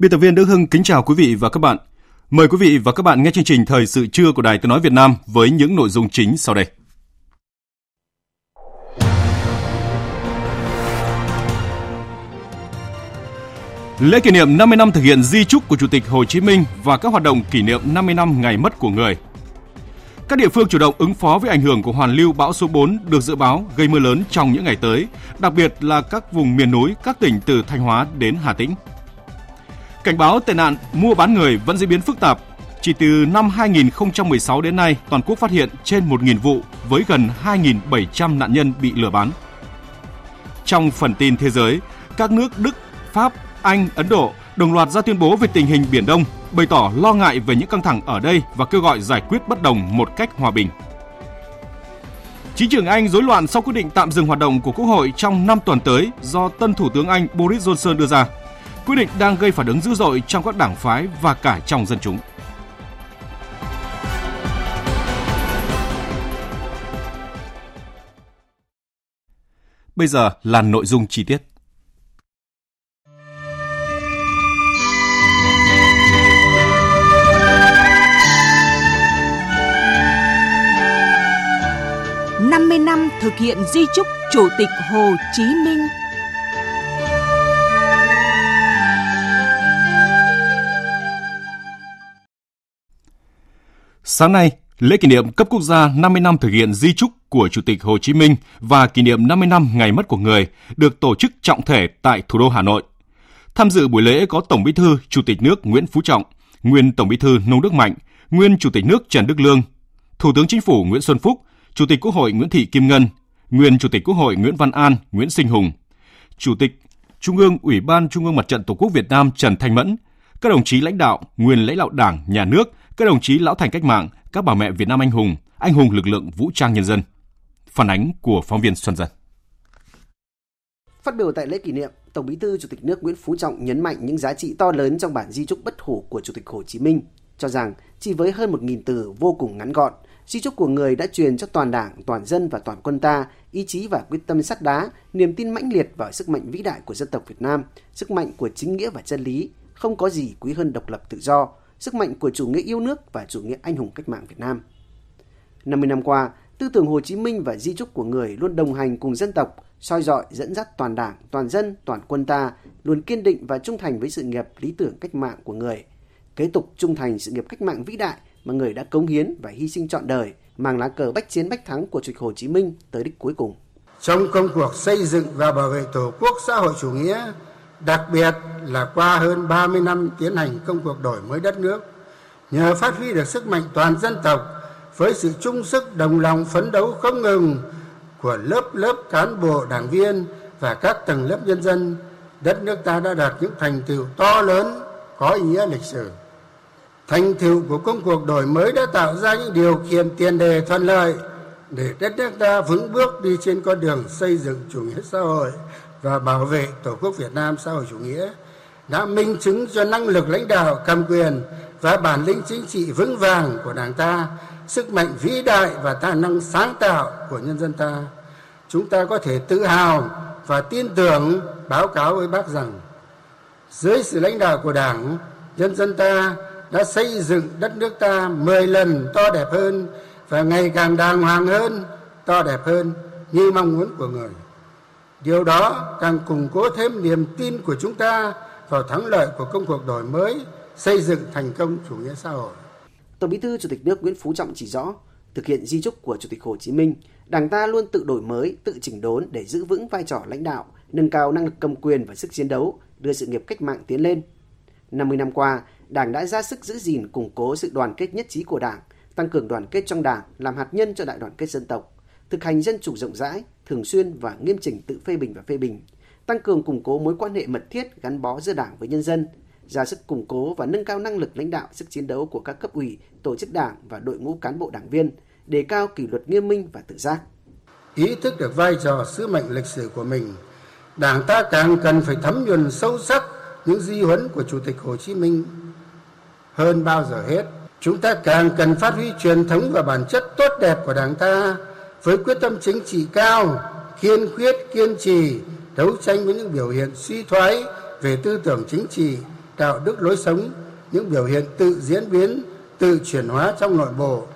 Biên tập viên Đức Hưng kính chào quý vị và các bạn. Mời quý vị và các bạn nghe chương trình Thời sự trưa của Đài Tiếng Nói Việt Nam với những nội dung chính sau đây. Lễ kỷ niệm 50 năm thực hiện di trúc của Chủ tịch Hồ Chí Minh và các hoạt động kỷ niệm 50 năm ngày mất của người. Các địa phương chủ động ứng phó với ảnh hưởng của hoàn lưu bão số 4 được dự báo gây mưa lớn trong những ngày tới, đặc biệt là các vùng miền núi, các tỉnh từ Thanh Hóa đến Hà Tĩnh. Cảnh báo tệ nạn mua bán người vẫn diễn biến phức tạp. Chỉ từ năm 2016 đến nay, toàn quốc phát hiện trên 1.000 vụ với gần 2.700 nạn nhân bị lừa bán. Trong phần tin thế giới, các nước Đức, Pháp, Anh, Ấn Độ đồng loạt ra tuyên bố về tình hình Biển Đông, bày tỏ lo ngại về những căng thẳng ở đây và kêu gọi giải quyết bất đồng một cách hòa bình. Chính trường Anh rối loạn sau quyết định tạm dừng hoạt động của Quốc hội trong 5 tuần tới do tân Thủ tướng Anh Boris Johnson đưa ra. Quyết định đang gây phản ứng dữ dội trong các đảng phái và cả trong dân chúng. Bây giờ là nội dung chi tiết. năm mươi năm thực hiện di trúc Chủ tịch Hồ Chí Minh Sáng nay, lễ kỷ niệm cấp quốc gia 50 năm thực hiện di trúc của Chủ tịch Hồ Chí Minh và kỷ niệm 50 năm ngày mất của người được tổ chức trọng thể tại thủ đô Hà Nội. Tham dự buổi lễ có Tổng Bí thư Chủ tịch nước Nguyễn Phú Trọng, nguyên Tổng Bí thư Nông Đức Mạnh, nguyên Chủ tịch nước Trần Đức Lương, Thủ tướng Chính phủ Nguyễn Xuân Phúc, Chủ tịch Quốc hội Nguyễn Thị Kim Ngân, nguyên Chủ tịch Quốc hội Nguyễn Văn An, Nguyễn Sinh Hùng, Chủ tịch Trung ương Ủy ban Trung ương Mặt trận Tổ quốc Việt Nam Trần Thanh Mẫn, các đồng chí lãnh đạo, nguyên lãnh đạo Đảng, Nhà nước, các đồng chí lão thành cách mạng, các bà mẹ Việt Nam anh hùng, anh hùng lực lượng vũ trang nhân dân. Phản ánh của phóng viên Xuân Dân. Phát biểu tại lễ kỷ niệm, Tổng Bí thư Chủ tịch nước Nguyễn Phú Trọng nhấn mạnh những giá trị to lớn trong bản di trúc bất hủ của Chủ tịch Hồ Chí Minh, cho rằng chỉ với hơn 1.000 từ vô cùng ngắn gọn, di trúc của người đã truyền cho toàn đảng, toàn dân và toàn quân ta ý chí và quyết tâm sắt đá, niềm tin mãnh liệt vào sức mạnh vĩ đại của dân tộc Việt Nam, sức mạnh của chính nghĩa và chân lý, không có gì quý hơn độc lập tự do, sức mạnh của chủ nghĩa yêu nước và chủ nghĩa anh hùng cách mạng Việt Nam. 50 năm qua, tư tưởng Hồ Chí Minh và di trúc của người luôn đồng hành cùng dân tộc, soi dọi dẫn dắt toàn đảng, toàn dân, toàn quân ta, luôn kiên định và trung thành với sự nghiệp lý tưởng cách mạng của người, kế tục trung thành sự nghiệp cách mạng vĩ đại mà người đã cống hiến và hy sinh trọn đời, mang lá cờ bách chiến bách thắng của Chủ tịch Hồ Chí Minh tới đích cuối cùng. Trong công cuộc xây dựng và bảo vệ Tổ quốc xã hội chủ nghĩa, đặc biệt là qua hơn 30 năm tiến hành công cuộc đổi mới đất nước, nhờ phát huy được sức mạnh toàn dân tộc với sự chung sức đồng lòng phấn đấu không ngừng của lớp lớp cán bộ đảng viên và các tầng lớp nhân dân, đất nước ta đã đạt những thành tựu to lớn có ý nghĩa lịch sử. Thành tựu của công cuộc đổi mới đã tạo ra những điều kiện tiền đề thuận lợi để đất nước ta vững bước đi trên con đường xây dựng chủ nghĩa xã hội và bảo vệ Tổ quốc Việt Nam xã hội chủ nghĩa đã minh chứng cho năng lực lãnh đạo cầm quyền và bản lĩnh chính trị vững vàng của Đảng ta, sức mạnh vĩ đại và tài năng sáng tạo của nhân dân ta. Chúng ta có thể tự hào và tin tưởng báo cáo với bác rằng dưới sự lãnh đạo của Đảng, nhân dân ta đã xây dựng đất nước ta 10 lần to đẹp hơn và ngày càng đàng hoàng hơn, to đẹp hơn như mong muốn của người. Điều đó càng củng cố thêm niềm tin của chúng ta vào thắng lợi của công cuộc đổi mới, xây dựng thành công chủ nghĩa xã hội. Tổng Bí thư Chủ tịch nước Nguyễn Phú Trọng chỉ rõ, Thực hiện di trúc của Chủ tịch Hồ Chí Minh, Đảng ta luôn tự đổi mới, tự chỉnh đốn để giữ vững vai trò lãnh đạo, nâng cao năng lực cầm quyền và sức chiến đấu, đưa sự nghiệp cách mạng tiến lên. 50 năm qua, Đảng đã ra sức giữ gìn củng cố sự đoàn kết nhất trí của Đảng, tăng cường đoàn kết trong Đảng làm hạt nhân cho đại đoàn kết dân tộc, thực hành dân chủ rộng rãi, thường xuyên và nghiêm chỉnh tự phê bình và phê bình, tăng cường củng cố mối quan hệ mật thiết gắn bó giữa Đảng với nhân dân, ra sức củng cố và nâng cao năng lực lãnh đạo sức chiến đấu của các cấp ủy, tổ chức đảng và đội ngũ cán bộ đảng viên, đề cao kỷ luật nghiêm minh và tự giác. Ý thức được vai trò sứ mệnh lịch sử của mình, Đảng ta càng cần phải thấm nhuần sâu sắc những di huấn của Chủ tịch Hồ Chí Minh hơn bao giờ hết. Chúng ta càng cần phát huy truyền thống và bản chất tốt đẹp của Đảng ta với quyết tâm chính trị cao, kiên quyết, kiên trì, đấu tranh với những biểu hiện suy thoái về tư tưởng chính trị, đạo đức lối sống, những biểu hiện tự diễn biến, tự chuyển hóa trong nội bộ,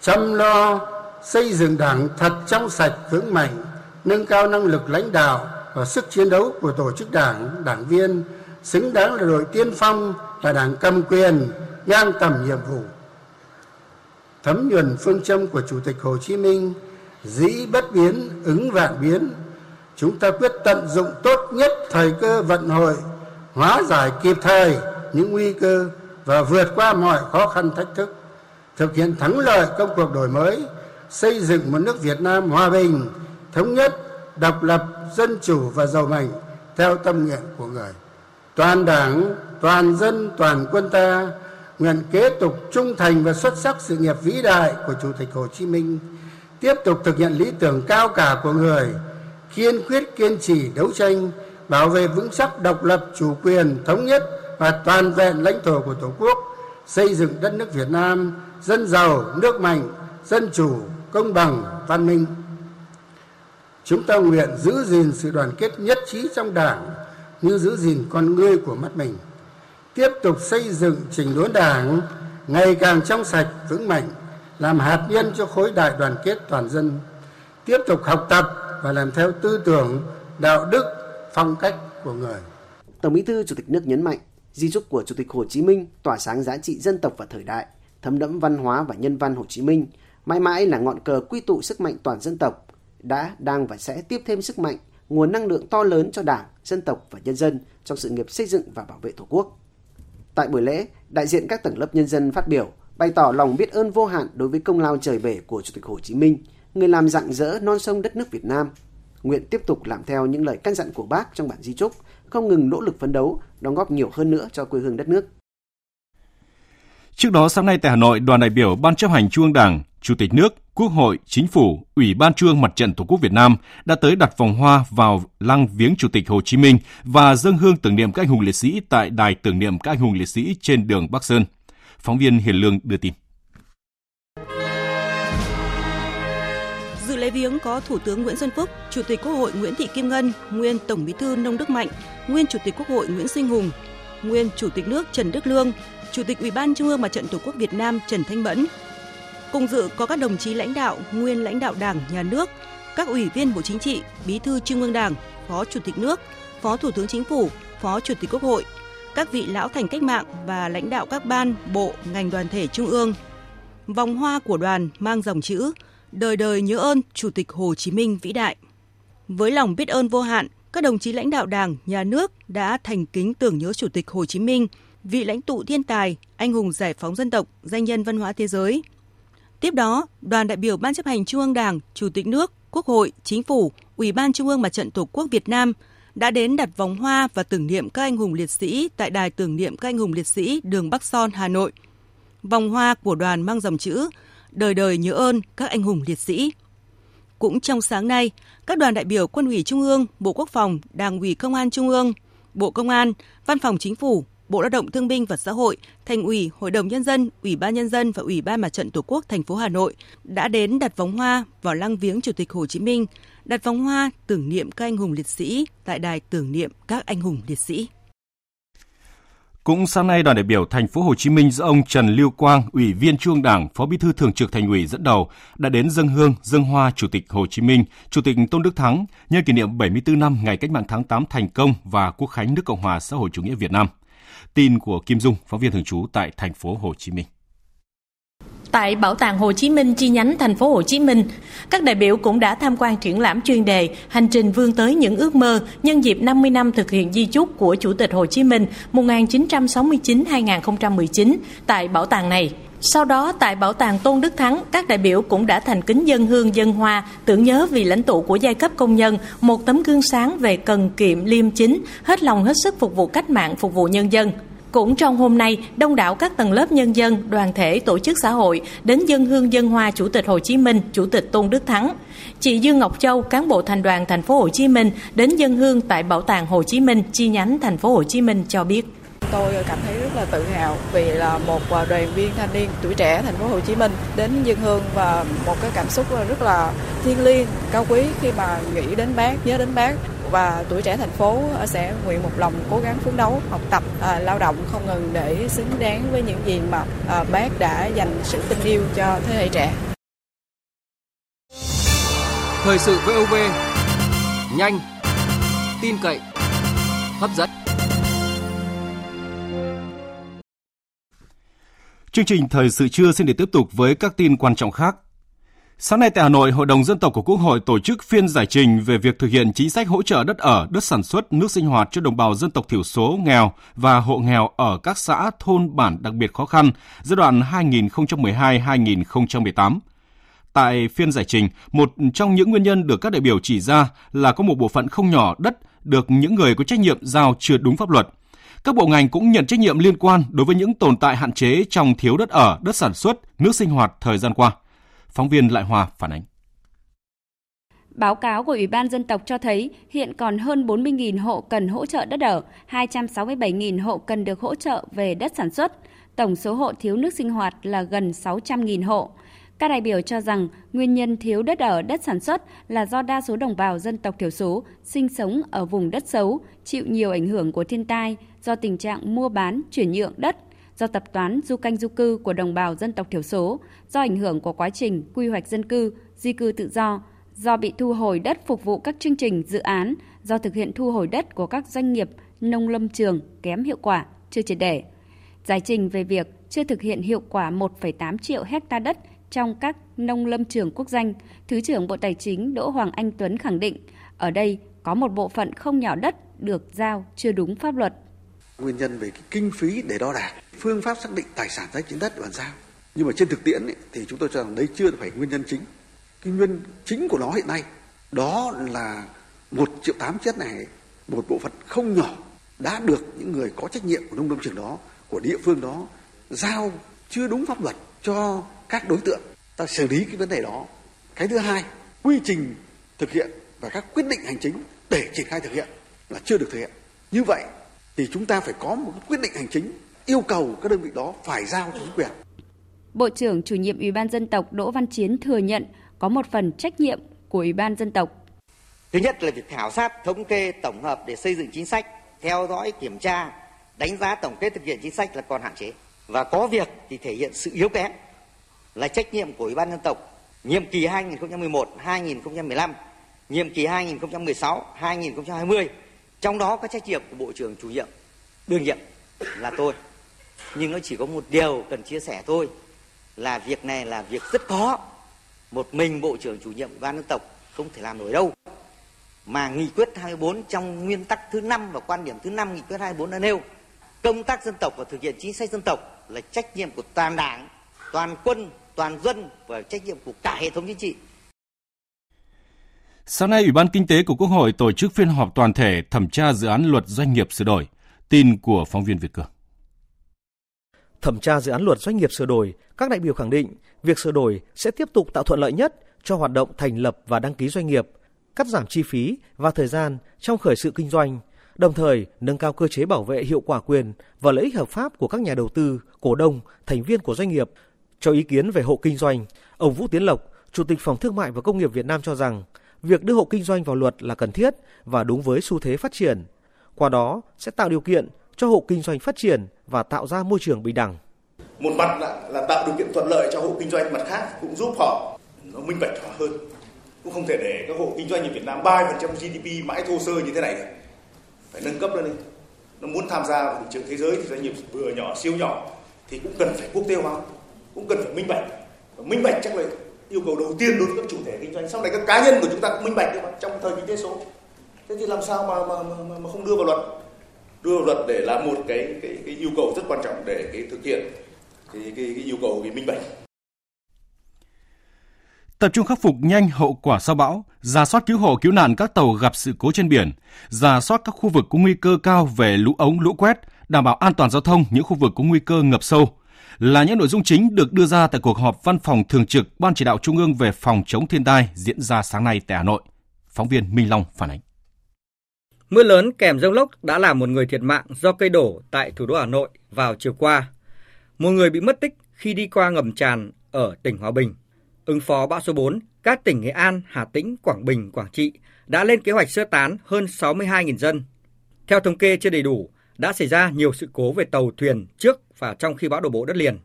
chăm lo xây dựng đảng thật trong sạch vững mạnh, nâng cao năng lực lãnh đạo và sức chiến đấu của tổ chức đảng, đảng viên, xứng đáng là đội tiên phong, là đảng cầm quyền, ngang tầm nhiệm vụ. Thấm nhuần phương châm của Chủ tịch Hồ Chí Minh, dĩ bất biến, ứng vạn biến, chúng ta quyết tận dụng tốt nhất thời cơ vận hội, hóa giải kịp thời những nguy cơ và vượt qua mọi khó khăn thách thức, thực hiện thắng lợi công cuộc đổi mới, xây dựng một nước Việt Nam hòa bình, thống nhất, độc lập, dân chủ và giàu mạnh theo tâm nguyện của người. Toàn Đảng, toàn dân, toàn quân ta nguyện kế tục trung thành và xuất sắc sự nghiệp vĩ đại của Chủ tịch Hồ Chí Minh, tiếp tục thực hiện lý tưởng cao cả của người, kiên quyết kiên trì đấu tranh, bảo vệ vững chắc độc lập, chủ quyền, thống nhất và toàn vẹn lãnh thổ của Tổ quốc, xây dựng đất nước Việt Nam dân giàu, nước mạnh, dân chủ, công bằng, văn minh. Chúng ta nguyện giữ gìn sự đoàn kết nhất trí trong Đảng như giữ gìn con ngươi của mắt mình. Tiếp tục xây dựng chỉnh đốn Đảng ngày càng trong sạch, vững mạnh, làm hạt nhân cho khối đại đoàn kết toàn dân. Tiếp tục học tập và làm theo tư tưởng, đạo đức, phong cách của người. Tổng Bí thư Chủ tịch nước nhấn mạnh, di trúc của Chủ tịch Hồ Chí Minh tỏa sáng giá trị dân tộc và thời đại, thấm đẫm văn hóa và nhân văn Hồ Chí Minh, mãi mãi là ngọn cờ quy tụ sức mạnh toàn dân tộc, đã, đang và sẽ tiếp thêm sức mạnh, nguồn năng lượng to lớn cho Đảng, dân tộc và nhân dân trong sự nghiệp xây dựng và bảo vệ Tổ quốc. Tại buổi lễ, đại diện các tầng lớp nhân dân phát biểu, bày tỏ lòng biết ơn vô hạn đối với công lao trời bể của Chủ tịch Hồ Chí Minh, người làm rạng rỡ non sông đất nước Việt Nam. Nguyện tiếp tục làm theo những lời căn dặn của bác trong bản di trúc không ngừng nỗ lực phấn đấu, đóng góp nhiều hơn nữa cho quê hương đất nước. Trước đó sáng nay tại Hà Nội, đoàn đại biểu Ban chấp hành Trung ương Đảng, Chủ tịch nước, Quốc hội, Chính phủ, Ủy ban Trung ương Mặt trận Tổ quốc Việt Nam đã tới đặt vòng hoa vào lăng viếng Chủ tịch Hồ Chí Minh và dâng hương tưởng niệm các anh hùng liệt sĩ tại đài tưởng niệm các anh hùng liệt sĩ trên đường Bắc Sơn. Phóng viên Hiền Lương đưa tin. Dự lễ viếng có Thủ tướng Nguyễn Xuân Phúc, Chủ tịch Quốc hội Nguyễn Thị Kim Ngân, nguyên Tổng Bí thư Nông Đức Mạnh, nguyên Chủ tịch Quốc hội Nguyễn Sinh Hùng, nguyên Chủ tịch nước Trần Đức Lương, Chủ tịch Ủy ban Trung ương Mặt trận Tổ quốc Việt Nam Trần Thanh Mẫn. Cùng dự có các đồng chí lãnh đạo, nguyên lãnh đạo Đảng, Nhà nước, các ủy viên Bộ Chính trị, Bí thư Trung ương Đảng, Phó Chủ tịch nước, Phó Thủ tướng Chính phủ, Phó Chủ tịch Quốc hội, các vị lão thành cách mạng và lãnh đạo các ban, bộ, ngành đoàn thể trung ương. Vòng hoa của đoàn mang dòng chữ Đời đời nhớ ơn Chủ tịch Hồ Chí Minh vĩ đại. Với lòng biết ơn vô hạn, các đồng chí lãnh đạo Đảng, Nhà nước đã thành kính tưởng nhớ Chủ tịch Hồ Chí Minh, vị lãnh tụ thiên tài, anh hùng giải phóng dân tộc, danh nhân văn hóa thế giới. Tiếp đó, đoàn đại biểu Ban chấp hành Trung ương Đảng, Chủ tịch nước, Quốc hội, Chính phủ, Ủy ban Trung ương Mặt trận Tổ quốc Việt Nam đã đến đặt vòng hoa và tưởng niệm các anh hùng liệt sĩ tại đài tưởng niệm các anh hùng liệt sĩ đường Bắc Son, Hà Nội. Vòng hoa của đoàn mang dòng chữ Đời đời nhớ ơn các anh hùng liệt sĩ. Cũng trong sáng nay, các đoàn đại biểu Quân ủy Trung ương, Bộ Quốc phòng, Đảng ủy Công an Trung ương, Bộ Công an, Văn phòng Chính phủ, Bộ Lao động Thương binh và Xã hội, Thành ủy, Hội đồng nhân dân, Ủy ban nhân dân và Ủy ban Mặt trận Tổ quốc thành phố Hà Nội đã đến đặt vòng hoa vào lăng viếng Chủ tịch Hồ Chí Minh, đặt vòng hoa tưởng niệm các anh hùng liệt sĩ tại đài tưởng niệm các anh hùng liệt sĩ. Cũng sáng nay, đoàn đại biểu thành phố Hồ Chí Minh do ông Trần Lưu Quang, Ủy viên Trung Đảng, Phó Bí thư Thường trực Thành ủy dẫn đầu đã đến dân hương, dân hoa Chủ tịch Hồ Chí Minh, Chủ tịch Tôn Đức Thắng nhân kỷ niệm 74 năm ngày Cách mạng tháng 8 thành công và Quốc khánh nước Cộng hòa xã hội chủ nghĩa Việt Nam. Tin của Kim Dung, phóng viên thường trú tại thành phố Hồ Chí Minh. Tại Bảo tàng Hồ Chí Minh chi nhánh thành phố Hồ Chí Minh, các đại biểu cũng đã tham quan triển lãm chuyên đề Hành trình vươn tới những ước mơ nhân dịp 50 năm thực hiện di chúc của Chủ tịch Hồ Chí Minh 1969-2019 tại bảo tàng này. Sau đó, tại Bảo tàng Tôn Đức Thắng, các đại biểu cũng đã thành kính dân hương dân hoa, tưởng nhớ vì lãnh tụ của giai cấp công nhân, một tấm gương sáng về cần kiệm liêm chính, hết lòng hết sức phục vụ cách mạng, phục vụ nhân dân. Cũng trong hôm nay, đông đảo các tầng lớp nhân dân, đoàn thể, tổ chức xã hội đến dân hương dân hoa Chủ tịch Hồ Chí Minh, Chủ tịch Tôn Đức Thắng. Chị Dương Ngọc Châu, cán bộ thành đoàn thành phố Hồ Chí Minh đến dân hương tại Bảo tàng Hồ Chí Minh chi nhánh thành phố Hồ Chí Minh cho biết. Tôi cảm thấy rất là tự hào vì là một à, đoàn viên thanh niên tuổi trẻ thành phố Hồ Chí Minh đến dân hương và một cái cảm xúc rất là thiêng liêng, cao quý khi mà nghĩ đến bác, nhớ đến bác và tuổi trẻ thành phố sẽ nguyện một lòng cố gắng phấn đấu, học tập, à, lao động không ngừng để xứng đáng với những gì mà à, bác đã dành sự tình yêu cho thế hệ trẻ. Thời sự VOV nhanh, tin cậy, hấp dẫn. Chương trình Thời sự trưa xin được tiếp tục với các tin quan trọng khác. Sáng nay tại Hà Nội, Hội đồng Dân tộc của Quốc hội tổ chức phiên giải trình về việc thực hiện chính sách hỗ trợ đất ở, đất sản xuất, nước sinh hoạt cho đồng bào dân tộc thiểu số nghèo và hộ nghèo ở các xã, thôn, bản đặc biệt khó khăn giai đoạn 2012-2018. Tại phiên giải trình, một trong những nguyên nhân được các đại biểu chỉ ra là có một bộ phận không nhỏ đất được những người có trách nhiệm giao chưa đúng pháp luật – các bộ ngành cũng nhận trách nhiệm liên quan đối với những tồn tại hạn chế trong thiếu đất ở, đất sản xuất, nước sinh hoạt thời gian qua. Phóng viên Lại Hòa phản ánh. Báo cáo của Ủy ban Dân tộc cho thấy hiện còn hơn 40.000 hộ cần hỗ trợ đất ở, 267.000 hộ cần được hỗ trợ về đất sản xuất. Tổng số hộ thiếu nước sinh hoạt là gần 600.000 hộ. Các đại biểu cho rằng nguyên nhân thiếu đất ở đất sản xuất là do đa số đồng bào dân tộc thiểu số sinh sống ở vùng đất xấu, chịu nhiều ảnh hưởng của thiên tai do tình trạng mua bán, chuyển nhượng đất, do tập toán du canh du cư của đồng bào dân tộc thiểu số, do ảnh hưởng của quá trình quy hoạch dân cư, di cư tự do, do bị thu hồi đất phục vụ các chương trình dự án, do thực hiện thu hồi đất của các doanh nghiệp nông lâm trường kém hiệu quả, chưa triệt để. Giải trình về việc chưa thực hiện hiệu quả 1,8 triệu hecta đất trong các nông lâm trường quốc danh, Thứ trưởng Bộ Tài chính Đỗ Hoàng Anh Tuấn khẳng định, ở đây có một bộ phận không nhỏ đất được giao chưa đúng pháp luật. Nguyên nhân về cái kinh phí để đo đạc, phương pháp xác định tài sản giá trị đất bàn sao. Nhưng mà trên thực tiễn ấy, thì chúng tôi cho rằng đấy chưa phải nguyên nhân chính. Cái nguyên chính của nó hiện nay đó là một triệu tám chết này một bộ phận không nhỏ đã được những người có trách nhiệm của nông lâm trường đó của địa phương đó giao chưa đúng pháp luật cho các đối tượng ta xử lý cái vấn đề đó cái thứ hai quy trình thực hiện và các quyết định hành chính để triển khai thực hiện là chưa được thực hiện như vậy thì chúng ta phải có một quyết định hành chính yêu cầu các đơn vị đó phải giao cho chính quyền Bộ trưởng chủ nhiệm Ủy ban dân tộc Đỗ Văn Chiến thừa nhận có một phần trách nhiệm của Ủy ban dân tộc. Thứ nhất là việc khảo sát, thống kê, tổng hợp để xây dựng chính sách, theo dõi, kiểm tra, đánh giá tổng kết thực hiện chính sách là còn hạn chế. Và có việc thì thể hiện sự yếu kém là trách nhiệm của Ủy ban dân tộc nhiệm kỳ 2011-2015, nhiệm kỳ 2016-2020. Trong đó có trách nhiệm của Bộ trưởng chủ nhiệm đương nhiệm là tôi. Nhưng nó chỉ có một điều cần chia sẻ thôi là việc này là việc rất khó. Một mình Bộ trưởng chủ nhiệm ban dân tộc không thể làm nổi đâu. Mà nghị quyết 24 trong nguyên tắc thứ năm và quan điểm thứ năm nghị quyết 24 đã nêu công tác dân tộc và thực hiện chính sách dân tộc là trách nhiệm của toàn đảng, toàn quân, toàn dân và trách nhiệm của cả hệ thống chính trị. Sáng nay, Ủy ban Kinh tế của Quốc hội tổ chức phiên họp toàn thể thẩm tra dự án luật doanh nghiệp sửa đổi. Tin của phóng viên Việt Cường. Thẩm tra dự án luật doanh nghiệp sửa đổi, các đại biểu khẳng định việc sửa đổi sẽ tiếp tục tạo thuận lợi nhất cho hoạt động thành lập và đăng ký doanh nghiệp, cắt giảm chi phí và thời gian trong khởi sự kinh doanh, đồng thời nâng cao cơ chế bảo vệ hiệu quả quyền và lợi ích hợp pháp của các nhà đầu tư, cổ đông, thành viên của doanh nghiệp cho ý kiến về hộ kinh doanh, ông Vũ Tiến Lộc, Chủ tịch Phòng Thương mại và Công nghiệp Việt Nam cho rằng việc đưa hộ kinh doanh vào luật là cần thiết và đúng với xu thế phát triển. Qua đó sẽ tạo điều kiện cho hộ kinh doanh phát triển và tạo ra môi trường bình đẳng. Một mặt là, là tạo điều kiện thuận lợi cho hộ kinh doanh, mặt khác cũng giúp họ nó minh bạch hóa hơn. Cũng không thể để các hộ kinh doanh như Việt Nam 3% GDP mãi thô sơ như thế này được. Phải nâng cấp lên đi. Nó muốn tham gia vào thị trường thế giới thì doanh nghiệp vừa nhỏ siêu nhỏ thì cũng cần phải quốc tế hóa cũng cần phải minh bạch minh bạch chắc là yêu cầu đầu tiên đối với các chủ thể kinh doanh. Sau này các cá nhân của chúng ta cũng minh bạch mà trong thời kinh tế số. Thế thì làm sao mà mà, mà, mà không đưa vào luật? Đưa vào luật để là một cái cái, cái yêu cầu rất quan trọng để cái thực hiện cái, cái, cái yêu cầu về minh bạch. Tập trung khắc phục nhanh hậu quả sau bão, ra soát cứu hộ cứu nạn các tàu gặp sự cố trên biển, ra soát các khu vực có nguy cơ cao về lũ ống, lũ quét, đảm bảo an toàn giao thông những khu vực có nguy cơ ngập sâu là những nội dung chính được đưa ra tại cuộc họp văn phòng thường trực Ban chỉ đạo Trung ương về phòng chống thiên tai diễn ra sáng nay tại Hà Nội. Phóng viên Minh Long phản ánh. Mưa lớn kèm rông lốc đã làm một người thiệt mạng do cây đổ tại thủ đô Hà Nội vào chiều qua. Một người bị mất tích khi đi qua ngầm tràn ở tỉnh Hòa Bình. Ứng phó bão số 4, các tỉnh Nghệ An, Hà Tĩnh, Quảng Bình, Quảng Trị đã lên kế hoạch sơ tán hơn 62.000 dân. Theo thống kê chưa đầy đủ, đã xảy ra nhiều sự cố về tàu thuyền trước và trong khi bão đổ bộ đất liền.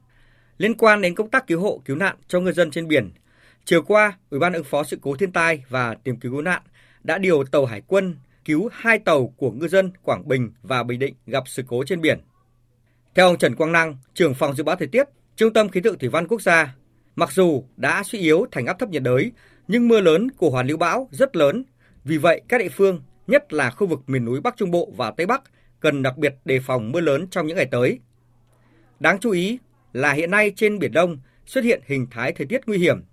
Liên quan đến công tác cứu hộ, cứu nạn cho ngư dân trên biển, chiều qua, Ủy ban ứng phó sự cố thiên tai và tìm kiếm cứu nạn đã điều tàu hải quân cứu hai tàu của ngư dân Quảng Bình và Bình Định gặp sự cố trên biển. Theo ông Trần Quang Năng, trưởng phòng dự báo thời tiết, Trung tâm Khí tượng Thủy văn Quốc gia, mặc dù đã suy yếu thành áp thấp nhiệt đới, nhưng mưa lớn của hoàn lưu bão rất lớn. Vì vậy, các địa phương, nhất là khu vực miền núi Bắc Trung Bộ và Tây Bắc, cần đặc biệt đề phòng mưa lớn trong những ngày tới. Đáng chú ý là hiện nay trên Biển Đông xuất hiện hình thái thời tiết nguy hiểm.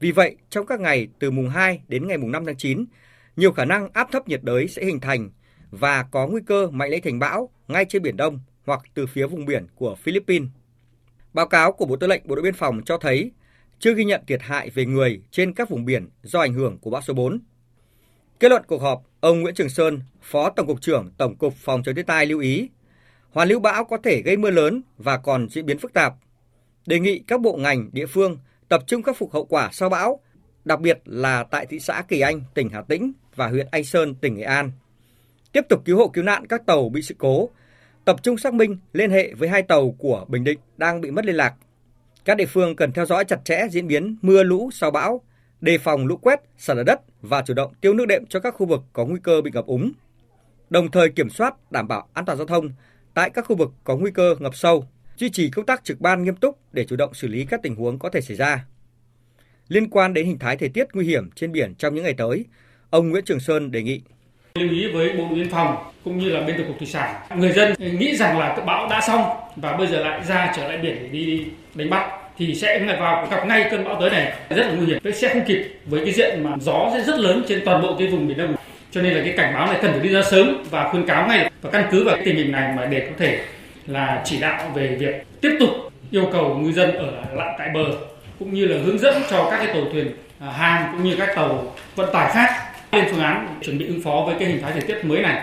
Vì vậy, trong các ngày từ mùng 2 đến ngày mùng 5 tháng 9, nhiều khả năng áp thấp nhiệt đới sẽ hình thành và có nguy cơ mạnh lên thành bão ngay trên Biển Đông hoặc từ phía vùng biển của Philippines. Báo cáo của Bộ Tư lệnh Bộ đội Biên phòng cho thấy chưa ghi nhận thiệt hại về người trên các vùng biển do ảnh hưởng của bão số 4. Kết luận cuộc họp, ông Nguyễn Trường Sơn, Phó Tổng cục trưởng Tổng cục Phòng chống thiên tai lưu ý, hoàn lưu bão có thể gây mưa lớn và còn diễn biến phức tạp. Đề nghị các bộ ngành, địa phương tập trung khắc phục hậu quả sau bão, đặc biệt là tại thị xã Kỳ Anh, tỉnh Hà Tĩnh và huyện Anh Sơn, tỉnh Nghệ An. Tiếp tục cứu hộ cứu nạn các tàu bị sự cố, tập trung xác minh liên hệ với hai tàu của Bình Định đang bị mất liên lạc. Các địa phương cần theo dõi chặt chẽ diễn biến mưa lũ sau bão, đề phòng lũ quét, sạt lở đất và chủ động tiêu nước đệm cho các khu vực có nguy cơ bị ngập úng. Đồng thời kiểm soát đảm bảo an toàn giao thông tại các khu vực có nguy cơ ngập sâu, duy trì công tác trực ban nghiêm túc để chủ động xử lý các tình huống có thể xảy ra. Liên quan đến hình thái thời tiết nguy hiểm trên biển trong những ngày tới, ông Nguyễn Trường Sơn đề nghị. Lưu ý với bộ đội biên phòng cũng như là bên tổng cục thủy sản người dân nghĩ rằng là bão đã xong và bây giờ lại ra trở lại biển để đi đánh bắt thì sẽ vào. Gặp ngay cơn bão tới này rất là nguy hiểm. Sẽ không kịp với cái diện mà gió sẽ rất lớn trên toàn bộ cái vùng biển đông cho nên là cái cảnh báo này cần phải đi ra sớm và khuyên cáo ngay và căn cứ vào cái tình hình này mà để có thể là chỉ đạo về việc tiếp tục yêu cầu ngư dân ở lại tại bờ cũng như là hướng dẫn cho các cái tàu thuyền à, hàng cũng như các tàu vận tải khác lên phương án chuẩn bị ứng phó với cái hình thái thời tiết mới này.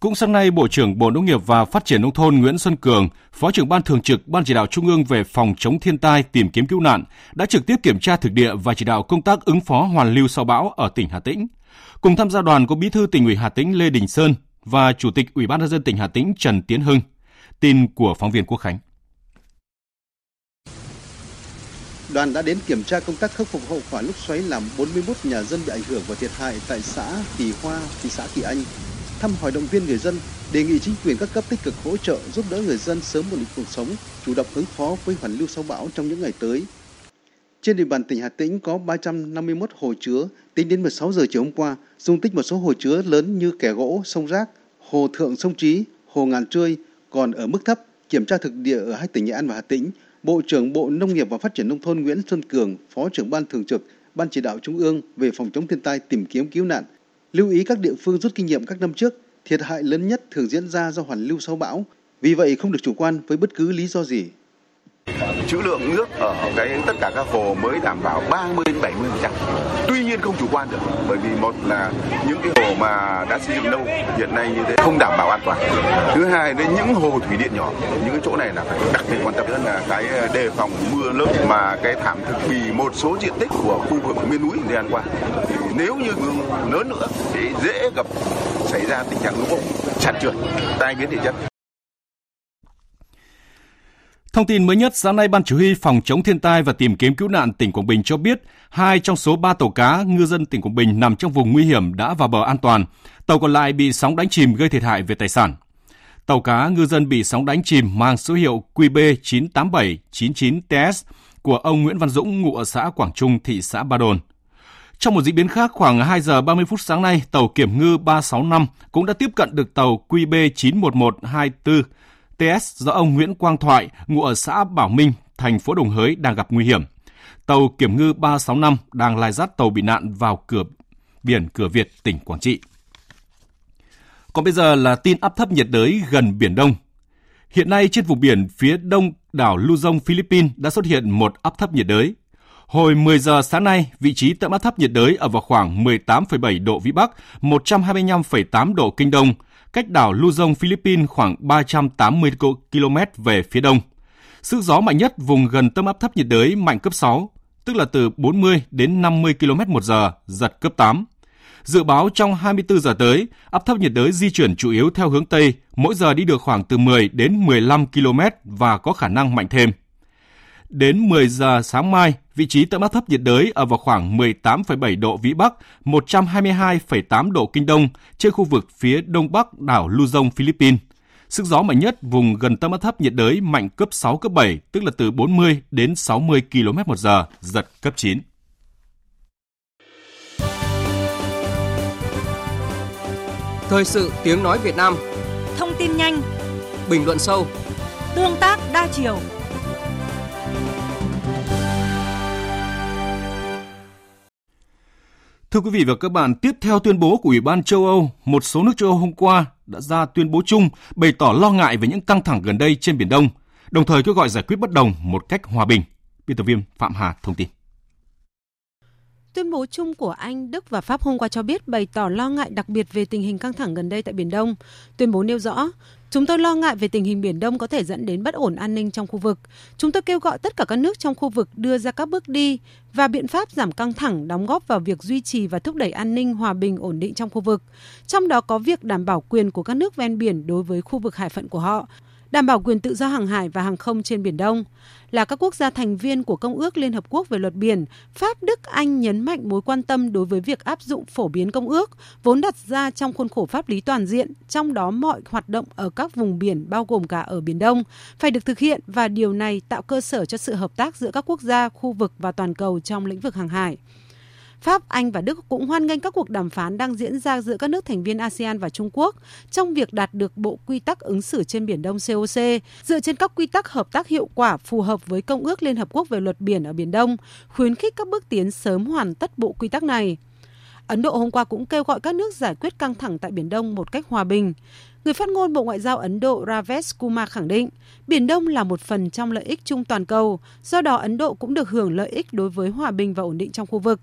Cũng sáng nay, Bộ trưởng Bộ Nông nghiệp và Phát triển Nông thôn Nguyễn Xuân Cường, Phó trưởng Ban Thường trực Ban Chỉ đạo Trung ương về phòng chống thiên tai tìm kiếm cứu nạn, đã trực tiếp kiểm tra thực địa và chỉ đạo công tác ứng phó hoàn lưu sau bão ở tỉnh Hà Tĩnh. Cùng tham gia đoàn có Bí thư tỉnh ủy Hà Tĩnh Lê Đình Sơn và Chủ tịch Ủy ban nhân dân tỉnh Hà Tĩnh Trần Tiến Hưng. Tin của phóng viên Quốc Khánh. Đoàn đã đến kiểm tra công tác khắc phục hậu quả lúc xoáy làm 41 nhà dân bị ảnh hưởng và thiệt hại tại xã Kỳ Hoa, thị xã Kỳ Anh. Thăm hỏi động viên người dân, đề nghị chính quyền các cấp tích cực hỗ trợ giúp đỡ người dân sớm ổn định cuộc sống, chủ động ứng phó với hoàn lưu sau bão trong những ngày tới. Trên địa bàn tỉnh Hà Tĩnh có 351 hồ chứa, tính đến 16 giờ chiều hôm qua, dung tích một số hồ chứa lớn như kẻ gỗ, sông Rác, hồ Thượng sông Trí, hồ Ngàn Trươi còn ở mức thấp. Kiểm tra thực địa ở hai tỉnh Nghệ An và Hà Tĩnh, Bộ trưởng Bộ Nông nghiệp và Phát triển Nông thôn Nguyễn Xuân Cường, Phó trưởng Ban Thường trực, Ban Chỉ đạo Trung ương về phòng chống thiên tai tìm kiếm cứu nạn, lưu ý các địa phương rút kinh nghiệm các năm trước, thiệt hại lớn nhất thường diễn ra do hoàn lưu sau bão. Vì vậy không được chủ quan với bất cứ lý do gì. Trữ lượng nước ở cái tất cả các hồ mới đảm bảo 30 đến 70 trăm. Tuy nhiên không chủ quan được, bởi vì một là những cái hồ mà đã xây dựng lâu, hiện nay như thế không đảm bảo an toàn. Thứ hai, đến những hồ thủy điện nhỏ, những cái chỗ này là phải đặc biệt quan tâm hơn là cái ờ, đề phòng mưa lớn mà cái thảm thực bì một số diện tích của khu vực miền núi thời gian qua thì nếu như lớn nữa thì dễ gặp, xảy ra tình trạng lũ ống, sạt trượt, tai biến địa chất Thông tin mới nhất, sáng nay Ban Chỉ huy Phòng chống thiên tai và tìm kiếm cứu nạn tỉnh Quảng Bình cho biết, hai trong số ba tàu cá ngư dân tỉnh Quảng Bình nằm trong vùng nguy hiểm đã vào bờ an toàn. Tàu còn lại bị sóng đánh chìm gây thiệt hại về tài sản. Tàu cá ngư dân bị sóng đánh chìm mang số hiệu QB 98799TS của ông Nguyễn Văn Dũng ngụ ở xã Quảng Trung, thị xã Ba Đồn. Trong một diễn biến khác, khoảng 2 giờ 30 phút sáng nay, tàu kiểm ngư 365 cũng đã tiếp cận được tàu QB 91124 TS do ông Nguyễn Quang Thoại, ngụ ở xã Bảo Minh, thành phố Đồng Hới đang gặp nguy hiểm. Tàu kiểm ngư 365 đang lai dắt tàu bị nạn vào cửa biển cửa Việt, tỉnh Quảng Trị. Còn bây giờ là tin áp thấp nhiệt đới gần Biển Đông. Hiện nay trên vùng biển phía đông đảo Luzon, Philippines đã xuất hiện một áp thấp nhiệt đới. Hồi 10 giờ sáng nay, vị trí tâm áp thấp nhiệt đới ở vào khoảng 18,7 độ Vĩ Bắc, 125,8 độ Kinh Đông, cách đảo Luzon, Philippines khoảng 380 km về phía đông. Sức gió mạnh nhất vùng gần tâm áp thấp nhiệt đới mạnh cấp 6, tức là từ 40 đến 50 km một giờ, giật cấp 8. Dự báo trong 24 giờ tới, áp thấp nhiệt đới di chuyển chủ yếu theo hướng Tây, mỗi giờ đi được khoảng từ 10 đến 15 km và có khả năng mạnh thêm. Đến 10 giờ sáng mai, vị trí tâm áp thấp nhiệt đới ở vào khoảng 18,7 độ Vĩ Bắc, 122,8 độ Kinh Đông trên khu vực phía đông bắc đảo Luzon, Philippines. Sức gió mạnh nhất vùng gần tâm áp thấp nhiệt đới mạnh cấp 6, cấp 7, tức là từ 40 đến 60 km một giờ, giật cấp 9. Thời sự tiếng nói Việt Nam Thông tin nhanh Bình luận sâu Tương tác đa chiều Thưa quý vị và các bạn, tiếp theo tuyên bố của Ủy ban châu Âu, một số nước châu Âu hôm qua đã ra tuyên bố chung bày tỏ lo ngại về những căng thẳng gần đây trên Biển Đông, đồng thời kêu gọi giải quyết bất đồng một cách hòa bình. Biên tập viên Phạm Hà thông tin. Tuyên bố chung của Anh, Đức và Pháp hôm qua cho biết bày tỏ lo ngại đặc biệt về tình hình căng thẳng gần đây tại Biển Đông. Tuyên bố nêu rõ, chúng tôi lo ngại về tình hình Biển Đông có thể dẫn đến bất ổn an ninh trong khu vực. Chúng tôi kêu gọi tất cả các nước trong khu vực đưa ra các bước đi và biện pháp giảm căng thẳng đóng góp vào việc duy trì và thúc đẩy an ninh, hòa bình, ổn định trong khu vực. Trong đó có việc đảm bảo quyền của các nước ven biển đối với khu vực hải phận của họ đảm bảo quyền tự do hàng hải và hàng không trên Biển Đông. Là các quốc gia thành viên của Công ước Liên Hợp Quốc về luật biển, Pháp, Đức, Anh nhấn mạnh mối quan tâm đối với việc áp dụng phổ biến công ước, vốn đặt ra trong khuôn khổ pháp lý toàn diện, trong đó mọi hoạt động ở các vùng biển bao gồm cả ở Biển Đông, phải được thực hiện và điều này tạo cơ sở cho sự hợp tác giữa các quốc gia, khu vực và toàn cầu trong lĩnh vực hàng hải. Pháp, Anh và Đức cũng hoan nghênh các cuộc đàm phán đang diễn ra giữa các nước thành viên ASEAN và Trung Quốc trong việc đạt được bộ quy tắc ứng xử trên Biển Đông COC dựa trên các quy tắc hợp tác hiệu quả phù hợp với Công ước Liên Hợp Quốc về luật biển ở Biển Đông, khuyến khích các bước tiến sớm hoàn tất bộ quy tắc này. Ấn Độ hôm qua cũng kêu gọi các nước giải quyết căng thẳng tại Biển Đông một cách hòa bình. Người phát ngôn Bộ Ngoại giao Ấn Độ Ravesh Kumar khẳng định, Biển Đông là một phần trong lợi ích chung toàn cầu, do đó Ấn Độ cũng được hưởng lợi ích đối với hòa bình và ổn định trong khu vực.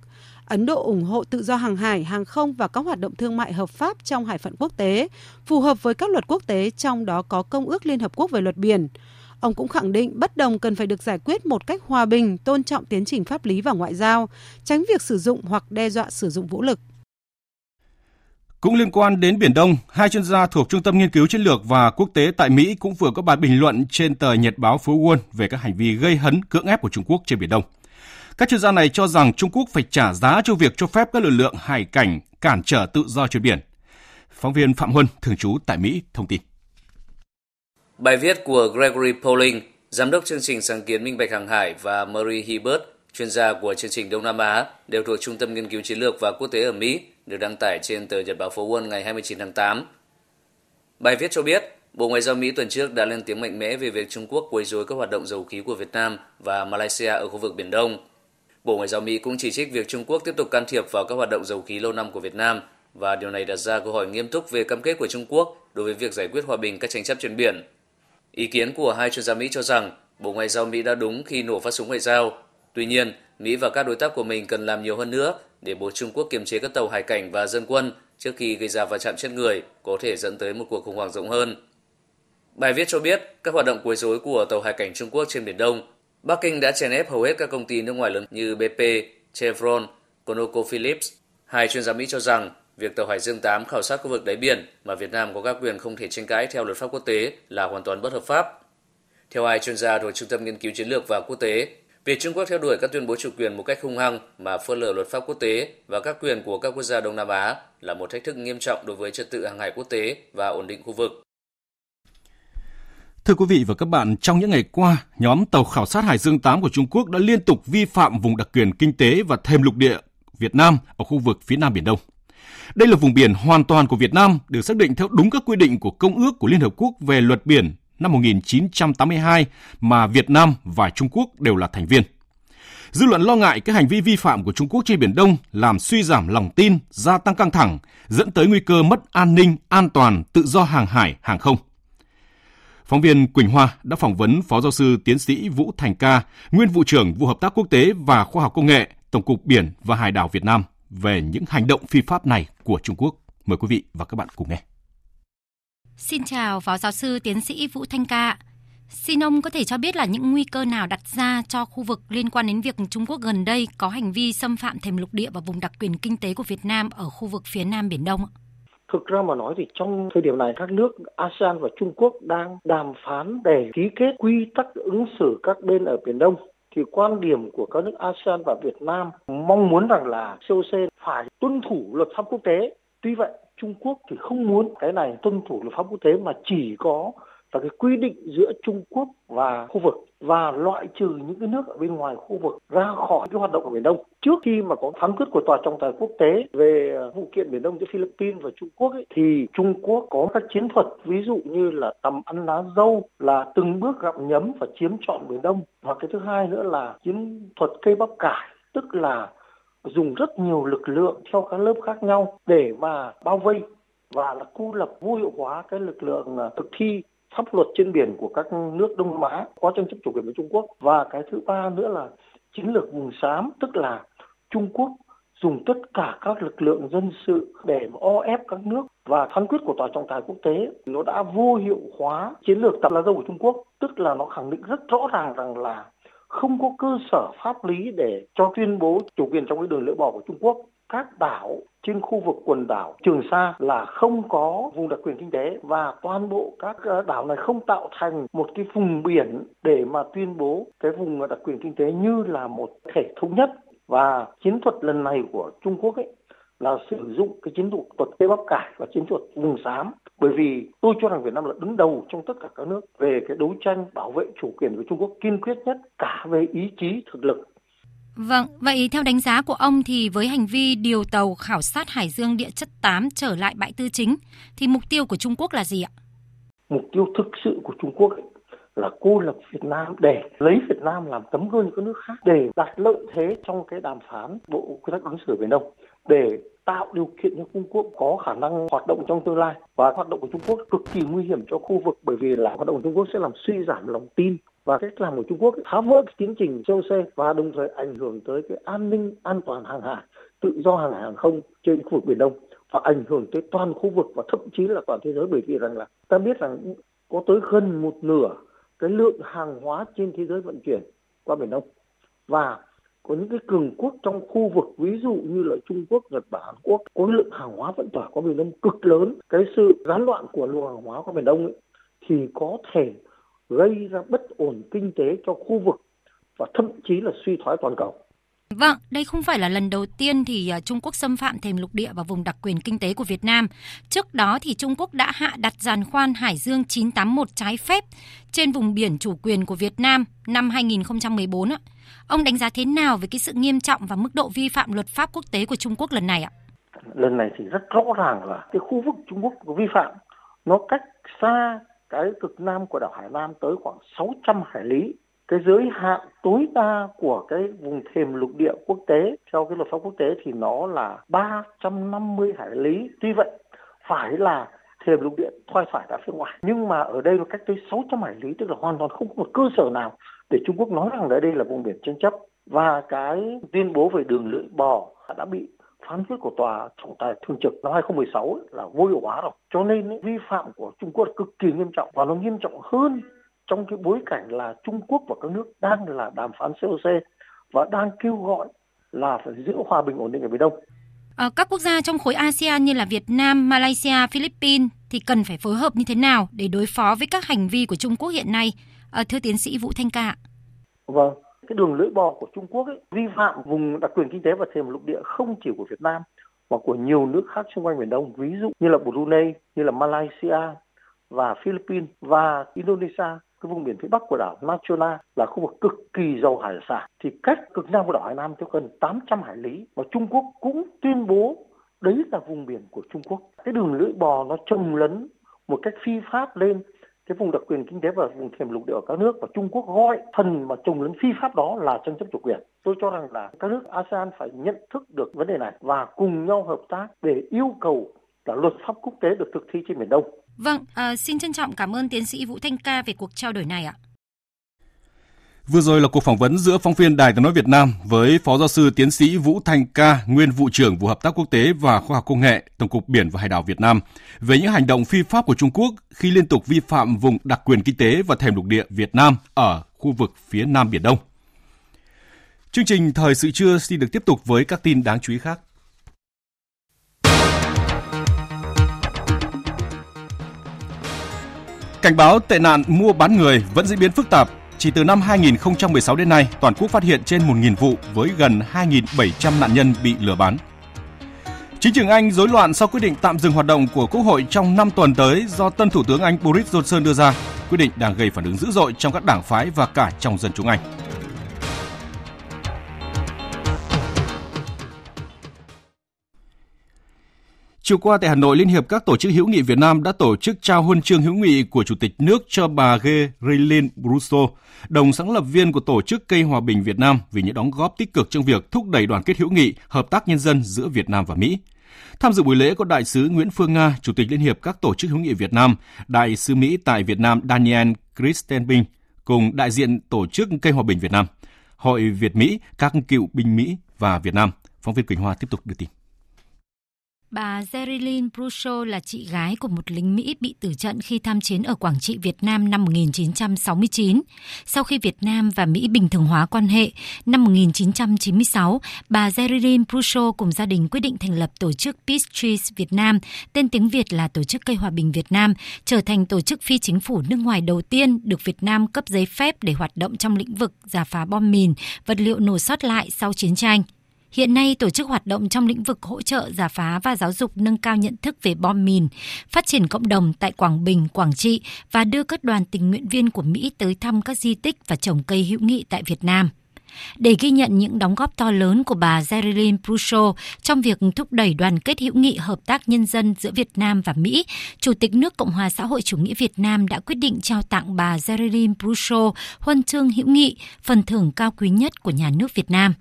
Ấn Độ ủng hộ tự do hàng hải, hàng không và các hoạt động thương mại hợp pháp trong hải phận quốc tế, phù hợp với các luật quốc tế, trong đó có Công ước Liên Hợp Quốc về luật biển. Ông cũng khẳng định bất đồng cần phải được giải quyết một cách hòa bình, tôn trọng tiến trình pháp lý và ngoại giao, tránh việc sử dụng hoặc đe dọa sử dụng vũ lực. Cũng liên quan đến Biển Đông, hai chuyên gia thuộc Trung tâm Nghiên cứu Chiến lược và Quốc tế tại Mỹ cũng vừa có bài bình luận trên tờ Nhật báo phố Wall về các hành vi gây hấn cưỡng ép của Trung Quốc trên Biển Đông. Các chuyên gia này cho rằng Trung Quốc phải trả giá cho việc cho phép các lực lượng hải cảnh cản trở tự do trên biển. Phóng viên Phạm Huân, thường trú tại Mỹ, thông tin. Bài viết của Gregory Poling, giám đốc chương trình sáng kiến minh bạch hàng hải và Marie Hibbert, chuyên gia của chương trình Đông Nam Á, đều thuộc Trung tâm Nghiên cứu Chiến lược và Quốc tế ở Mỹ, được đăng tải trên tờ Nhật báo Phố Wall ngày 29 tháng 8. Bài viết cho biết, Bộ Ngoại giao Mỹ tuần trước đã lên tiếng mạnh mẽ về việc Trung Quốc quấy rối các hoạt động dầu khí của Việt Nam và Malaysia ở khu vực Biển Đông. Bộ Ngoại giao Mỹ cũng chỉ trích việc Trung Quốc tiếp tục can thiệp vào các hoạt động dầu khí lâu năm của Việt Nam và điều này đặt ra câu hỏi nghiêm túc về cam kết của Trung Quốc đối với việc giải quyết hòa bình các tranh chấp trên biển. Ý kiến của hai chuyên gia Mỹ cho rằng Bộ Ngoại giao Mỹ đã đúng khi nổ phát súng ngoại giao. Tuy nhiên, Mỹ và các đối tác của mình cần làm nhiều hơn nữa để buộc Trung Quốc kiềm chế các tàu hải cảnh và dân quân trước khi gây ra va chạm chết người có thể dẫn tới một cuộc khủng hoảng rộng hơn. Bài viết cho biết các hoạt động quấy rối của tàu hải cảnh Trung Quốc trên Biển Đông Bắc Kinh đã chèn ép hầu hết các công ty nước ngoài lớn như BP, Chevron, ConocoPhillips. Hai chuyên gia Mỹ cho rằng việc tàu Hải Dương 8 khảo sát khu vực đáy biển mà Việt Nam có các quyền không thể tranh cãi theo luật pháp quốc tế là hoàn toàn bất hợp pháp. Theo hai chuyên gia thuộc Trung tâm Nghiên cứu Chiến lược và Quốc tế, việc Trung Quốc theo đuổi các tuyên bố chủ quyền một cách hung hăng mà phớt lờ luật pháp quốc tế và các quyền của các quốc gia Đông Nam Á là một thách thức nghiêm trọng đối với trật tự hàng hải quốc tế và ổn định khu vực. Thưa quý vị và các bạn, trong những ngày qua, nhóm tàu khảo sát Hải Dương 8 của Trung Quốc đã liên tục vi phạm vùng đặc quyền kinh tế và thềm lục địa Việt Nam ở khu vực phía Nam Biển Đông. Đây là vùng biển hoàn toàn của Việt Nam được xác định theo đúng các quy định của Công ước của Liên Hợp Quốc về luật biển năm 1982 mà Việt Nam và Trung Quốc đều là thành viên. Dư luận lo ngại các hành vi vi phạm của Trung Quốc trên Biển Đông làm suy giảm lòng tin, gia tăng căng thẳng, dẫn tới nguy cơ mất an ninh, an toàn, tự do hàng hải, hàng không. Phóng viên Quỳnh Hoa đã phỏng vấn Phó Giáo sư Tiến sĩ Vũ Thành Ca, nguyên vụ trưởng vụ hợp tác quốc tế và khoa học công nghệ, Tổng cục Biển và Hải đảo Việt Nam về những hành động phi pháp này của Trung Quốc. Mời quý vị và các bạn cùng nghe. Xin chào Phó Giáo sư Tiến sĩ Vũ Thanh Ca. Xin ông có thể cho biết là những nguy cơ nào đặt ra cho khu vực liên quan đến việc Trung Quốc gần đây có hành vi xâm phạm thềm lục địa và vùng đặc quyền kinh tế của Việt Nam ở khu vực phía Nam Biển Đông? Thực ra mà nói thì trong thời điểm này các nước ASEAN và Trung Quốc đang đàm phán để ký kết quy tắc ứng xử các bên ở Biển Đông thì quan điểm của các nước ASEAN và Việt Nam mong muốn rằng là COC phải tuân thủ luật pháp quốc tế. Tuy vậy, Trung Quốc thì không muốn cái này tuân thủ luật pháp quốc tế mà chỉ có và cái quy định giữa Trung Quốc và khu vực và loại trừ những cái nước ở bên ngoài khu vực ra khỏi cái hoạt động ở Biển Đông. Trước khi mà có phán quyết của Tòa trọng tài quốc tế về ờ, vụ kiện Biển Đông giữa Philippines và Trung Quốc ấy, thì Trung Quốc có các chiến thuật ví dụ như là tầm ăn lá dâu là từng bước gặm nhấm và chiếm trọn Biển Đông. Và cái thứ hai nữa là chiến thuật cây bắp cải tức là dùng rất nhiều lực lượng theo các lớp khác nhau để mà bao vây và là cô lập vô hiệu hóa cái lực lượng ờ, thực thi pháp luật trên biển của các nước Đông Nam Á, có tranh chấp chủ quyền với Trung Quốc. Và cái thứ ba nữa là chiến lược vùng xám, tức là Trung Quốc dùng tất cả các lực lượng dân sự để o ép các nước. Và phán quyết của tòa trọng tài quốc tế, nó đã vô hiệu hóa chiến lược tập lá dâu của Trung Quốc. Tức là nó khẳng định rất rõ ràng rằng là không có cơ sở pháp lý để cho tuyên bố chủ quyền trong cái đường lưỡi bò của Trung Quốc các đảo trên khu vực quần đảo Trường Sa là không có vùng đặc quyền kinh tế và toàn bộ các ờ, đảo này không tạo thành một cái vùng biển để mà tuyên bố cái vùng đặc quyền kinh tế như là một thể thống nhất. Và chiến thuật lần này của Trung Quốc ấy là sử dụng cái chiến thuật tây bắc cải và chiến thuật vùng xám bởi vì tôi cho rằng Việt Nam là đứng đầu trong tất cả các nước về cái đấu tranh bảo vệ chủ quyền của Trung Quốc kiên quyết nhất cả về ý chí, thực lực Vâng, vậy theo đánh giá của ông thì với hành vi điều tàu khảo sát Hải Dương địa chất 8 trở lại bãi tư chính thì mục tiêu của Trung Quốc là gì ạ? Mục tiêu thực sự của Trung Quốc ấy là cô lập Việt Nam để lấy Việt Nam làm tấm gương các nước khác để đạt lợi thế trong cái đàm phán bộ quy tắc ứng xử Biển Đông để tạo điều kiện cho Trung Quốc có khả năng hoạt động trong tương lai và hoạt động của Trung Quốc cực kỳ nguy hiểm cho khu vực bởi vì là hoạt động của Trung Quốc sẽ làm suy giảm lòng tin và cách làm của Trung Quốc phá vỡ cái tiến trình châu xe và đồng thời ảnh hưởng tới cái an ninh an toàn hàng hải tự do hàng hải hàng không trên khu vực biển Đông và ảnh hưởng tới toàn khu vực và thậm chí là toàn thế giới. Bởi vì rằng là ta biết rằng có tới gần một nửa cái lượng hàng hóa trên thế giới vận chuyển qua biển Đông. Và có những cái cường quốc trong khu vực ví dụ như là Trung Quốc, Nhật Bản, Hàn Quốc có lượng hàng hóa vận tải qua biển Đông cực lớn. Cái sự gián đoạn của luồng hàng hóa qua biển Đông ấy, thì có thể gây ra bất ổn kinh tế cho khu vực và thậm chí là suy thoái toàn cầu. Vâng, đây không phải là lần đầu tiên thì à, Trung Quốc xâm phạm thềm lục địa và vùng đặc quyền kinh tế của Việt Nam. Trước đó thì Trung Quốc đã hạ đặt giàn khoan Hải Dương 981 trái phép trên vùng biển chủ quyền của Việt Nam năm 2014. Ông đánh giá thế nào về cái sự nghiêm trọng và mức độ vi phạm luật pháp quốc tế của Trung Quốc lần này ạ? Lần này thì rất rõ ràng là cái khu vực Trung Quốc vi phạm nó cách xa cái cực nam của đảo Hải Nam tới khoảng 600 hải lý. Cái giới hạn tối đa của cái vùng thềm lục địa quốc tế, theo cái luật pháp quốc tế thì nó là 350 hải lý. Tuy vậy, phải là thềm lục địa thoai phải ra phía ngoài. Nhưng mà ở đây nó cách tới 600 hải lý, tức là hoàn toàn không có một cơ sở nào để Trung Quốc nói rằng ở đây là vùng biển tranh chấp và cái tuyên bố về đường lưỡi bò đã bị phán quyết của tòa trọng tài thường trực năm 2016 ấy, là vô hiệu hóa rồi. Cho nên ấy, vi phạm của Trung Quốc cực kỳ nghiêm trọng và nó nghiêm trọng hơn trong cái bối cảnh là Trung Quốc và các nước đang là đàm phán COC và đang kêu gọi là phải giữ hòa bình ổn định ở Biển Đông. Ở các quốc gia trong khối ASEAN như là Việt Nam, Malaysia, Philippines thì cần phải phối hợp như thế nào để đối phó với các hành vi của Trung Quốc hiện nay? À, thưa tiến sĩ Vũ Thanh Ca. Vâng, cái đường lưỡi bò của Trung Quốc ấy, vi phạm vùng đặc quyền kinh tế và thềm lục địa không chỉ của Việt Nam mà của nhiều nước khác xung quanh Biển Đông, ví dụ như là Brunei, như là Malaysia, và Philippines và Indonesia cái vùng biển phía bắc của đảo Natuna là khu vực cực kỳ giàu hải sản thì cách cực nam của đảo Hải Nam theo gần 800 hải lý và Trung Quốc cũng tuyên bố đấy là vùng biển của Trung Quốc. Cái đường lưỡi bò nó trồng lấn một cách phi pháp lên cái vùng đặc quyền kinh tế và vùng thềm lục địa ở các nước và Trung Quốc gọi phần mà trồng lấn phi pháp đó là tranh chấp chủ quyền. Tôi cho rằng là các nước ASEAN phải nhận thức được vấn đề này và cùng nhau hợp tác để yêu cầu là luật pháp quốc tế được thực thi trên biển Đông. Vâng, à, xin trân trọng cảm ơn tiến sĩ Vũ Thanh Ca về cuộc trao đổi này ạ. Vừa rồi là cuộc phỏng vấn giữa phóng viên Đài tiếng nói Việt Nam với Phó giáo sư tiến sĩ Vũ Thanh Ca, nguyên vụ trưởng vụ hợp tác quốc tế và khoa học công nghệ, Tổng cục Biển và Hải đảo Việt Nam về những hành động phi pháp của Trung Quốc khi liên tục vi phạm vùng đặc quyền kinh tế và thềm lục địa Việt Nam ở khu vực phía Nam Biển Đông. Chương trình thời sự trưa xin được tiếp tục với các tin đáng chú ý khác. Cảnh báo tệ nạn mua bán người vẫn diễn biến phức tạp. Chỉ từ năm 2016 đến nay, toàn quốc phát hiện trên 1.000 vụ với gần 2.700 nạn nhân bị lừa bán. Chính trường Anh rối loạn sau quyết định tạm dừng hoạt động của Quốc hội trong 5 tuần tới do tân Thủ tướng Anh Boris Johnson đưa ra. Quyết định đang gây phản ứng dữ dội trong các đảng phái và cả trong dân chúng Anh. Chiều qua tại Hà Nội, Liên hiệp các tổ chức hữu nghị Việt Nam đã tổ chức trao huân chương hữu nghị của Chủ tịch nước cho bà Geraldine Brusso, đồng sáng lập viên của tổ chức Cây Hòa bình Việt Nam vì những đóng góp tích cực trong việc thúc đẩy đoàn kết hữu nghị, hợp tác nhân dân giữa Việt Nam và Mỹ. Tham dự buổi lễ có đại sứ Nguyễn Phương Nga, Chủ tịch Liên hiệp các tổ chức hữu nghị Việt Nam, đại sứ Mỹ tại Việt Nam Daniel Christenbing cùng đại diện tổ chức Cây Hòa bình Việt Nam, Hội Việt Mỹ, các cựu binh Mỹ và Việt Nam. Phóng viên Quỳnh Hoa tiếp tục đưa tin. Bà Gerilyn Brusso là chị gái của một lính Mỹ bị tử trận khi tham chiến ở Quảng Trị, Việt Nam năm 1969. Sau khi Việt Nam và Mỹ bình thường hóa quan hệ, năm 1996, bà Gerilyn Brusso cùng gia đình quyết định thành lập tổ chức Peace Trees Việt Nam, tên tiếng Việt là Tổ chức Cây Hòa bình Việt Nam, trở thành tổ chức phi chính phủ nước ngoài đầu tiên được Việt Nam cấp giấy phép để hoạt động trong lĩnh vực giả phá bom mìn, vật liệu nổ sót lại sau chiến tranh. Hiện nay, tổ chức hoạt động trong lĩnh vực hỗ trợ giả phá và giáo dục nâng cao nhận thức về bom mìn, phát triển cộng đồng tại Quảng Bình, Quảng Trị và đưa các đoàn tình nguyện viên của Mỹ tới thăm các di tích và trồng cây hữu nghị tại Việt Nam. Để ghi nhận những đóng góp to lớn của bà Geraldine Prusso trong việc thúc đẩy đoàn kết hữu nghị hợp tác nhân dân giữa Việt Nam và Mỹ, Chủ tịch nước Cộng hòa xã hội chủ nghĩa Việt Nam đã quyết định trao tặng bà Geraldine Prusso huân chương hữu nghị, phần thưởng cao quý nhất của nhà nước Việt Nam.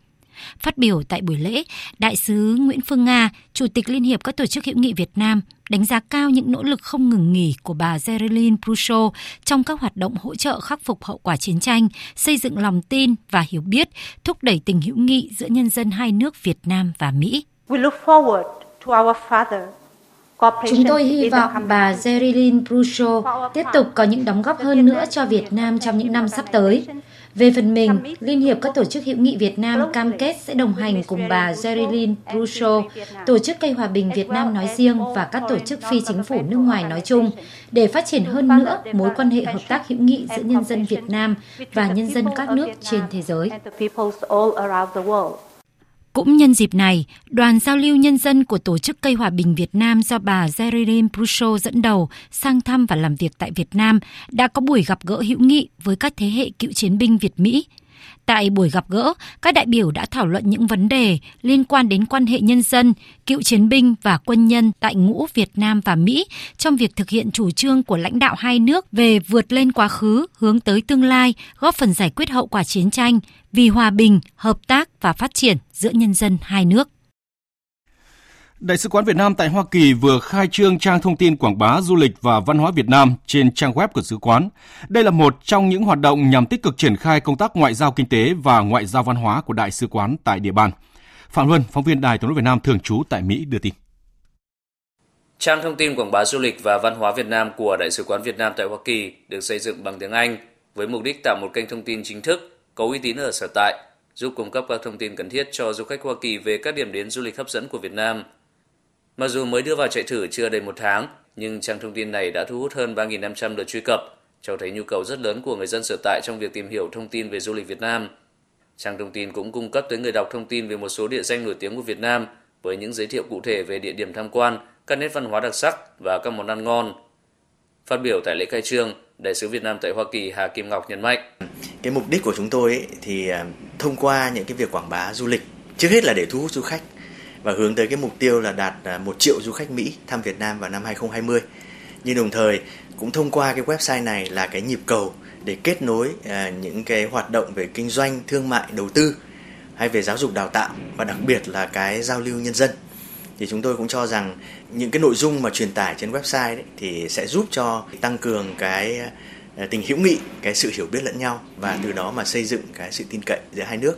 Phát biểu tại buổi lễ, Đại sứ Nguyễn Phương Nga, Chủ tịch Liên hiệp các tổ chức hữu nghị Việt Nam, đánh giá cao những nỗ lực không ngừng nghỉ của bà Geraldine Prusso trong các hoạt động hỗ trợ khắc phục hậu quả chiến tranh, xây dựng lòng tin và hiểu biết, thúc đẩy tình hữu nghị giữa nhân dân hai nước Việt Nam và Mỹ. We look forward to our father Chúng tôi hy vọng bà Geraldine Prusso tiếp tục có những đóng góp hơn nữa cho Việt Nam trong những năm sắp tới. Về phần mình, Liên hiệp các tổ chức hữu nghị Việt Nam cam kết sẽ đồng hành cùng bà Gerilyn Brusso, Tổ chức Cây Hòa bình Việt Nam nói riêng và các tổ chức phi chính phủ nước ngoài nói chung, để phát triển hơn nữa mối quan hệ hợp tác hữu nghị giữa nhân dân Việt Nam và nhân dân các nước trên thế giới. Cũng nhân dịp này, đoàn giao lưu nhân dân của Tổ chức Cây Hòa bình Việt Nam do bà Geraldine Brusso dẫn đầu sang thăm và làm việc tại Việt Nam đã có buổi gặp gỡ hữu nghị với các thế hệ cựu chiến binh Việt Mỹ – Tại buổi gặp gỡ, các đại biểu đã thảo luận những vấn đề liên quan đến quan hệ nhân dân, cựu chiến binh và quân nhân tại ngũ Việt Nam và Mỹ trong việc thực hiện chủ trương của lãnh đạo hai nước về vượt lên quá khứ, hướng tới tương lai, góp phần giải quyết hậu quả chiến tranh vì hòa bình, hợp tác và phát triển giữa nhân dân hai nước. Đại sứ quán Việt Nam tại Hoa Kỳ vừa khai trương trang thông tin quảng bá du lịch và văn hóa Việt Nam trên trang web của sứ quán. Đây là một trong những hoạt động nhằm tích cực triển khai công tác ngoại giao kinh tế và ngoại giao văn hóa của đại sứ quán tại địa bàn. Phạm Luân, phóng viên Đài tiếng nói Việt Nam thường trú tại Mỹ đưa tin. Trang thông tin quảng bá du lịch và văn hóa Việt Nam của Đại sứ quán Việt Nam tại Hoa Kỳ được xây dựng bằng tiếng Anh với mục đích tạo một kênh thông tin chính thức, có uy tín ở sở tại, giúp cung cấp các thông tin cần thiết cho du khách Hoa Kỳ về các điểm đến du lịch hấp dẫn của Việt Nam – Mặc dù mới đưa vào chạy thử chưa đầy một tháng, nhưng trang thông tin này đã thu hút hơn 3.500 lượt truy cập, cho thấy nhu cầu rất lớn của người dân sở tại trong việc tìm hiểu thông tin về du lịch Việt Nam. Trang thông tin cũng cung cấp tới người đọc thông tin về một số địa danh nổi tiếng của Việt Nam với những giới thiệu cụ thể về địa điểm tham quan, các nét văn hóa đặc sắc và các món ăn ngon. Phát biểu tại lễ khai trương, Đại sứ Việt Nam tại Hoa Kỳ Hà Kim Ngọc nhấn mạnh. Cái mục đích của chúng tôi ấy, thì à, thông qua những cái việc quảng bá du lịch, trước hết là để thu hút du khách và hướng tới cái mục tiêu là đạt à, 1 triệu du khách Mỹ thăm Việt Nam vào năm 2020. Nhưng đồng thời cũng thông qua cái website này là cái nhịp cầu để kết nối à, những cái hoạt động về kinh doanh, thương mại, đầu tư hay về giáo dục đào tạo và đặc biệt là cái giao lưu nhân dân thì chúng tôi cũng cho rằng những cái nội dung mà truyền tải trên website đấy thì sẽ giúp cho tăng cường cái ờ, tình hữu nghị, cái sự hiểu biết lẫn nhau và từ đó mà xây dựng cái sự tin cậy giữa hai nước.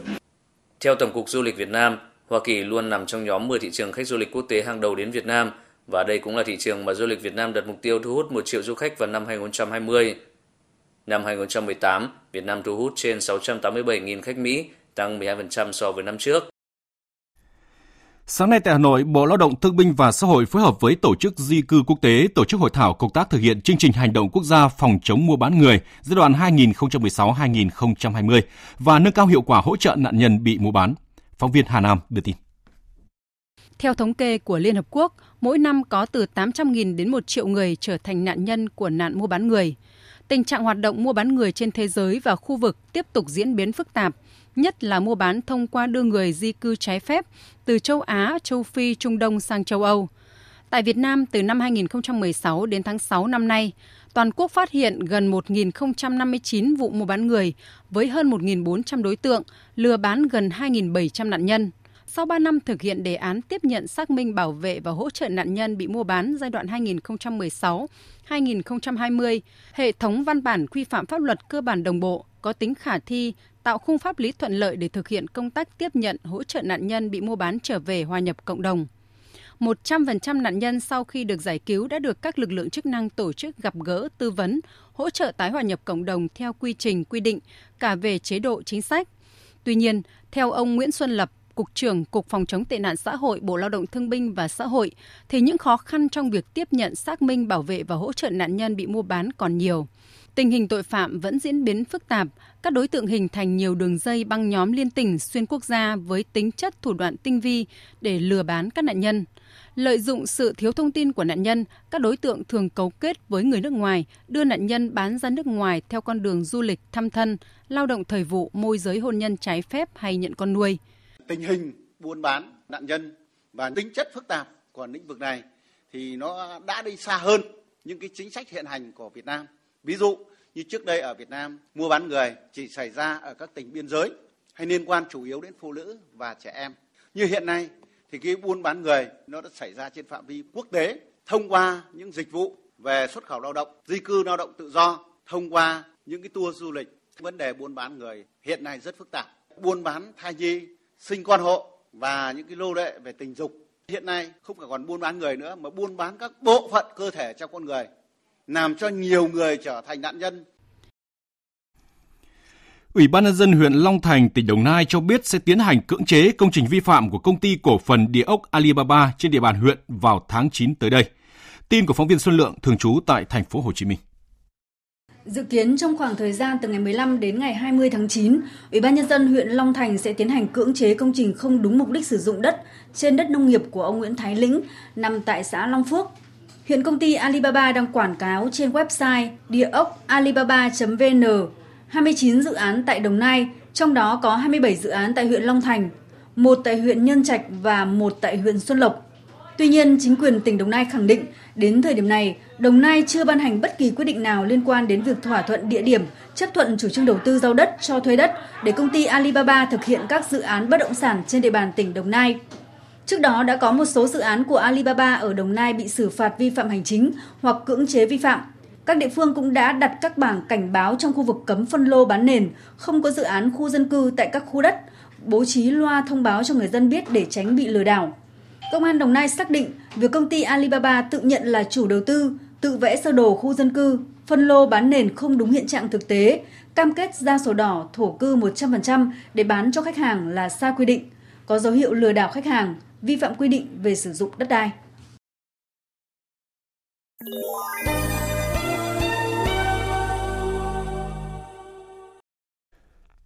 Theo Tổng cục Du lịch Việt Nam, Hoa Kỳ luôn nằm trong nhóm 10 thị trường khách du lịch quốc tế hàng đầu đến Việt Nam và đây cũng là thị trường mà du lịch Việt Nam đặt mục tiêu thu hút 1 triệu du khách vào năm 2020. Năm 2018, Việt Nam thu hút trên 687.000 khách Mỹ, tăng 12% so với năm trước. Sáng nay tại Hà Nội, Bộ Lao động Thương binh và Xã hội phối hợp với Tổ chức Di cư Quốc tế tổ chức hội thảo công tác thực hiện chương trình hành động quốc gia phòng chống mua bán người giai đoạn 2016-2020 và nâng cao hiệu quả hỗ trợ nạn nhân bị mua bán. Phóng viên Hà Nam đưa tin. Theo thống kê của Liên Hợp Quốc, mỗi năm có từ 800.000 đến 1 triệu người trở thành nạn nhân của nạn mua bán người. Tình trạng hoạt động mua bán người trên thế giới và khu vực tiếp tục diễn biến phức tạp, nhất là mua bán thông qua đưa người di cư trái phép từ châu Á, châu Phi, Trung Đông sang châu Âu. Tại Việt Nam, từ năm 2016 đến tháng 6 năm nay, toàn quốc phát hiện gần 1.059 vụ mua bán người với hơn 1.400 đối tượng, lừa bán gần 2.700 nạn nhân. Sau 3 năm thực hiện đề án tiếp nhận xác minh bảo vệ và hỗ trợ nạn nhân bị mua bán giai đoạn 2016-2020, hệ thống văn bản quy phạm pháp luật cơ bản đồng bộ, có tính khả thi, tạo khung pháp lý thuận lợi để thực hiện công tác tiếp nhận hỗ trợ nạn nhân bị mua bán trở về hòa nhập cộng đồng. 100% nạn nhân sau khi được giải cứu đã được các lực lượng chức năng tổ chức gặp gỡ, tư vấn, hỗ trợ tái hòa nhập cộng đồng theo quy trình quy định cả về chế độ chính sách. Tuy nhiên, theo ông Nguyễn Xuân Lập, Cục trưởng Cục Phòng chống tệ nạn xã hội Bộ Lao động Thương binh và Xã hội, thì những khó khăn trong việc tiếp nhận xác minh bảo vệ và hỗ trợ nạn nhân bị mua bán còn nhiều. Tình hình tội phạm vẫn diễn biến phức tạp, các đối tượng hình thành nhiều đường dây băng nhóm liên tỉnh xuyên quốc gia với tính chất thủ đoạn tinh vi để lừa bán các nạn nhân. Lợi dụng sự thiếu thông tin của nạn nhân, các đối tượng thường cấu kết với người nước ngoài, đưa nạn nhân bán ra nước ngoài theo con đường du lịch, thăm thân, lao động thời vụ, môi giới hôn nhân trái phép hay nhận con nuôi. Tình hình buôn bán nạn nhân và tính chất phức tạp của lĩnh vực này thì nó đã đi xa hơn những cái chính sách hiện hành của Việt Nam. Ví dụ như trước đây ở Việt Nam, mua bán người chỉ xảy ra ở các tỉnh biên giới hay liên quan chủ yếu đến phụ nữ và trẻ em. Như hiện nay thì cái buôn bán người nó đã xảy ra trên phạm vi quốc tế thông qua những dịch vụ về xuất khẩu lao động, di cư lao động tự do, thông qua những cái tour du lịch. Vấn đề buôn bán người hiện nay rất phức tạp. Buôn bán thai nhi, sinh con hộ và những cái lô lệ về tình dục. Hiện nay không phải còn buôn bán người nữa mà buôn bán các bộ phận cơ thể trong con người làm cho nhiều người trở thành nạn nhân. Ủy ban nhân dân huyện Long Thành, tỉnh Đồng Nai cho biết sẽ tiến hành cưỡng chế công trình vi phạm của công ty cổ phần địa ốc Alibaba trên địa bàn huyện vào tháng 9 tới đây. Tin của phóng viên Xuân Lượng thường trú tại thành phố Hồ Chí Minh. Dự kiến trong khoảng thời gian từ ngày 15 đến ngày 20 tháng 9, Ủy ban nhân dân huyện Long Thành sẽ tiến hành cưỡng chế công trình không đúng mục đích sử dụng đất trên đất nông nghiệp của ông Nguyễn Thái Lĩnh nằm tại xã Long Phước, Hiện công ty Alibaba đang quảng cáo trên website địa ốc alibaba.vn 29 dự án tại Đồng Nai, trong đó có 27 dự án tại huyện Long Thành, một tại huyện Nhân Trạch và một tại huyện Xuân Lộc. Tuy nhiên, chính quyền tỉnh Đồng Nai khẳng định đến thời điểm này, Đồng Nai chưa ban hành bất kỳ quyết định nào liên quan đến việc thỏa thuận địa điểm, chấp thuận chủ trương đầu tư giao đất cho thuê đất để công ty Alibaba thực hiện các dự án bất động sản trên địa bàn tỉnh Đồng Nai. Trước đó đã có một số dự án của Alibaba ở Đồng Nai bị xử phạt vi phạm hành chính hoặc cưỡng chế vi phạm. Các địa phương cũng đã đặt các bảng cảnh báo trong khu vực cấm phân lô bán nền, không có dự án khu dân cư tại các khu đất, bố trí loa thông báo cho người dân biết để tránh bị lừa đảo. Công an Đồng Nai xác định việc công ty Alibaba tự nhận là chủ đầu tư, tự vẽ sơ đồ khu dân cư, phân lô bán nền không đúng hiện trạng thực tế, cam kết ra sổ đỏ thổ cư 100% để bán cho khách hàng là sai quy định, có dấu hiệu lừa đảo khách hàng, vi phạm quy định về sử dụng đất đai.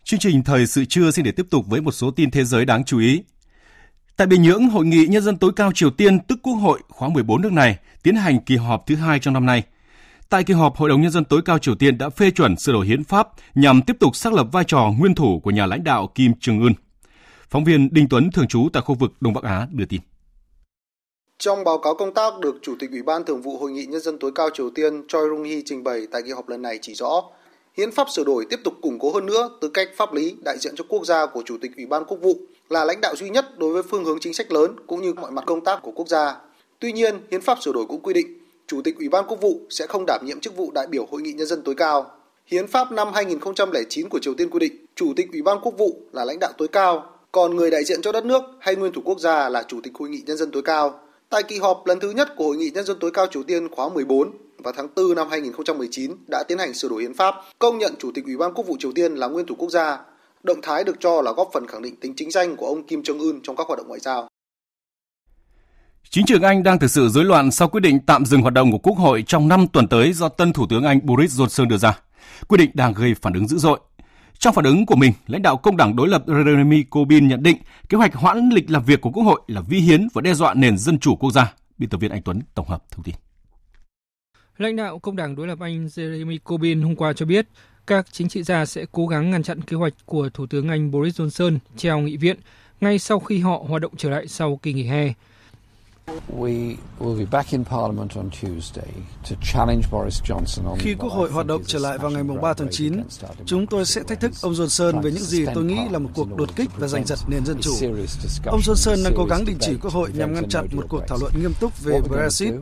Chương trình thời sự trưa xin để tiếp tục với một số tin thế giới đáng chú ý. Tại Bình Nhưỡng, Hội nghị Nhân dân tối cao Triều Tiên tức Quốc hội khóa 14 nước này tiến hành kỳ họp thứ hai trong năm nay. Tại kỳ họp, Hội đồng Nhân dân tối cao Triều Tiên đã phê chuẩn sửa đổi hiến pháp nhằm tiếp tục xác lập vai trò nguyên thủ của nhà lãnh đạo Kim Jong-un. Phóng viên Đinh Tuấn thường trú tại khu vực Đông Bắc Á đưa tin. Trong báo cáo công tác được Chủ tịch Ủy ban Thường vụ Hội nghị Nhân dân tối cao Triều Tiên Choi Rung-hee trình bày tại kỳ họp lần này chỉ rõ, hiến pháp sửa đổi tiếp tục củng cố hơn nữa tư cách pháp lý đại diện cho quốc gia của Chủ tịch Ủy ban Quốc vụ là lãnh đạo duy nhất đối với phương hướng chính sách lớn cũng như mọi mặt công tác của quốc gia. Tuy nhiên, hiến pháp sửa đổi cũng quy định Chủ tịch Ủy ban Quốc vụ sẽ không đảm nhiệm chức vụ đại biểu Hội nghị Nhân dân tối cao. Hiến pháp năm 2009 của Triều Tiên quy định Chủ tịch Ủy ban Quốc vụ là lãnh đạo tối cao, còn người đại diện cho đất nước hay nguyên thủ quốc gia là Chủ tịch Hội nghị Nhân dân tối cao. Tại kỳ họp lần thứ nhất của Hội nghị Nhân dân tối cao Triều Tiên khóa 14 vào tháng 4 năm 2019 đã tiến hành sửa đổi hiến pháp, công nhận Chủ tịch Ủy ban Quốc vụ Triều Tiên là nguyên thủ quốc gia. Động thái được cho là góp phần khẳng định tính chính danh của ông Kim Jong Un trong các hoạt động ngoại giao. Chính trường Anh đang thực sự rối loạn sau quyết định tạm dừng hoạt động của Quốc hội trong 5 tuần tới do tân Thủ tướng Anh Boris Johnson đưa ra. Quyết định đang gây phản ứng dữ dội. Trong phản ứng của mình, lãnh đạo công đảng đối lập Jeremy Corbyn nhận định kế hoạch hoãn lịch làm việc của Quốc hội là vi hiến và đe dọa nền dân chủ quốc gia. Biên tập viên Anh Tuấn tổng hợp thông tin. Lãnh đạo công đảng đối lập Anh Jeremy Corbyn hôm qua cho biết các chính trị gia sẽ cố gắng ngăn chặn kế hoạch của Thủ tướng Anh Boris Johnson treo nghị viện ngay sau khi họ hoạt động trở lại sau kỳ nghỉ hè. Khi Quốc hội hoạt động trở lại vào ngày 3 tháng 9, chúng tôi sẽ thách thức ông Johnson về những gì tôi nghĩ là một cuộc đột kích và giành giật nền dân chủ. Ông Johnson đang cố gắng đình chỉ Quốc hội nhằm ngăn chặn một cuộc thảo luận nghiêm túc về Brexit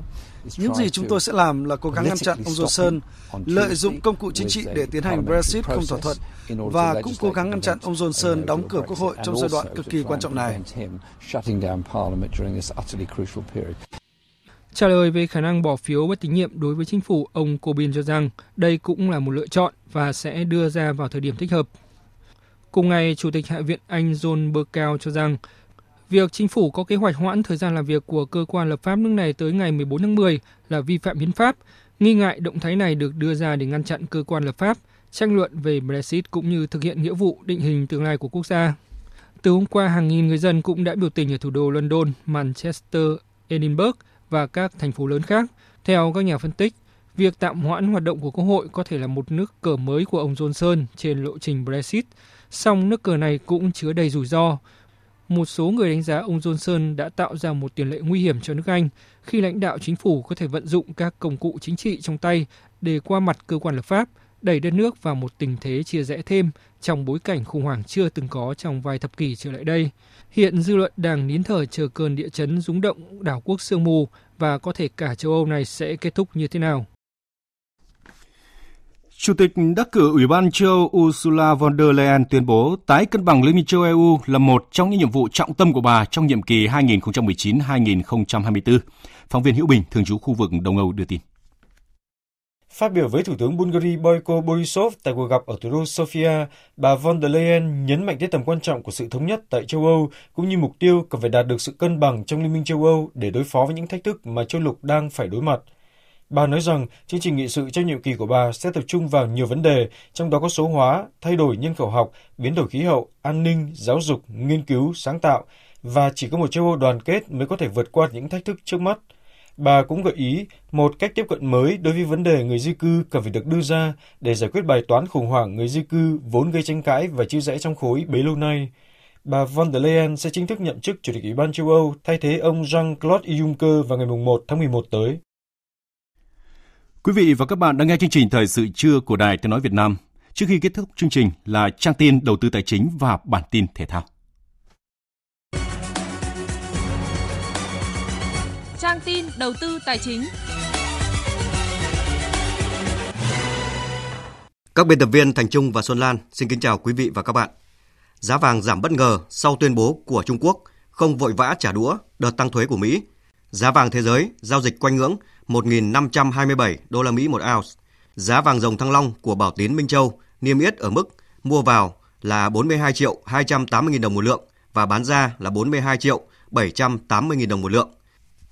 những gì chúng tôi sẽ làm là cố gắng ngăn chặn ông Johnson lợi dụng công cụ chính trị để tiến hành Brexit không thỏa thuận và cũng cố gắng ngăn chặn ông Johnson đóng cửa Quốc hội trong giai đoạn cực kỳ quan trọng này. Trả lời về khả năng bỏ phiếu bất tín nhiệm đối với chính phủ, ông Corbyn cho rằng đây cũng là một lựa chọn và sẽ đưa ra vào thời điểm thích hợp. Cùng ngày, Chủ tịch Hạ viện Anh John Bercow cho rằng Việc chính phủ có kế hoạch hoãn thời gian làm việc của cơ quan lập pháp nước này tới ngày 14 tháng 10 là vi phạm hiến pháp. Nghi ngại động thái này được đưa ra để ngăn chặn cơ quan lập pháp tranh luận về Brexit cũng như thực hiện nghĩa vụ định hình tương lai của quốc gia. Từ hôm qua, hàng nghìn người dân cũng đã biểu tình ở thủ đô London, Manchester, Edinburgh và các thành phố lớn khác. Theo các nhà phân tích, việc tạm hoãn hoạt động của Quốc hội có thể là một nước cờ mới của ông Johnson trên lộ trình Brexit, song nước cờ này cũng chứa đầy rủi ro một số người đánh giá ông Johnson đã tạo ra một tiền lệ nguy hiểm cho nước Anh khi lãnh đạo chính phủ có thể vận dụng các công cụ chính trị trong tay để qua mặt cơ quan lập pháp, đẩy đất nước vào một tình thế chia rẽ thêm trong bối cảnh khủng hoảng chưa từng có trong vài thập kỷ trở lại đây. Hiện dư luận đang nín thở chờ cơn địa chấn rúng động đảo quốc sương mù và có thể cả châu Âu này sẽ kết thúc như thế nào. Chủ tịch đắc cử Ủy ban châu Ursula von der Leyen tuyên bố tái cân bằng Liên minh châu EU là một trong những nhiệm vụ trọng tâm của bà trong nhiệm kỳ 2019-2024. Phóng viên Hữu Bình, thường trú khu vực Đông Âu đưa tin. Phát biểu với Thủ tướng Bulgaria Boyko Borisov tại cuộc gặp ở thủ đô Sofia, bà von der Leyen nhấn mạnh tới tầm quan trọng của sự thống nhất tại châu Âu cũng như mục tiêu cần phải đạt được sự cân bằng trong Liên minh châu Âu để đối phó với những thách thức mà châu lục đang phải đối mặt – Bà nói rằng chương trình nghị sự trong nhiệm kỳ của bà sẽ tập trung vào nhiều vấn đề, trong đó có số hóa, thay đổi nhân khẩu học, biến đổi khí hậu, an ninh, giáo dục, nghiên cứu, sáng tạo, và chỉ có một châu Âu đoàn kết mới có thể vượt qua những thách thức trước mắt. Bà cũng gợi ý một cách tiếp cận mới đối với vấn đề người di cư cần phải được đưa ra để giải quyết bài toán khủng hoảng người di cư vốn gây tranh cãi và chia rẽ trong khối bấy lâu nay. Bà von der Leyen sẽ chính thức nhậm chức Chủ tịch Ủy ban châu Âu thay thế ông Jean-Claude Juncker vào ngày 1 tháng 11 tới. Quý vị và các bạn đang nghe chương trình Thời sự trưa của Đài Tiếng Nói Việt Nam. Trước khi kết thúc chương trình là trang tin đầu tư tài chính và bản tin thể thao. Trang tin đầu tư tài chính. Các biên tập viên Thành Trung và Xuân Lan xin kính chào quý vị và các bạn. Giá vàng giảm bất ngờ sau tuyên bố của Trung Quốc không vội vã trả đũa đợt tăng thuế của Mỹ. Giá vàng thế giới giao dịch quanh ngưỡng 1.527 đô la Mỹ một ounce. Giá vàng dòng thăng long của Bảo Tín Minh Châu niêm yết ở mức mua vào là 42 triệu 280 000 đồng một lượng và bán ra là 42 triệu 780 000 đồng một lượng.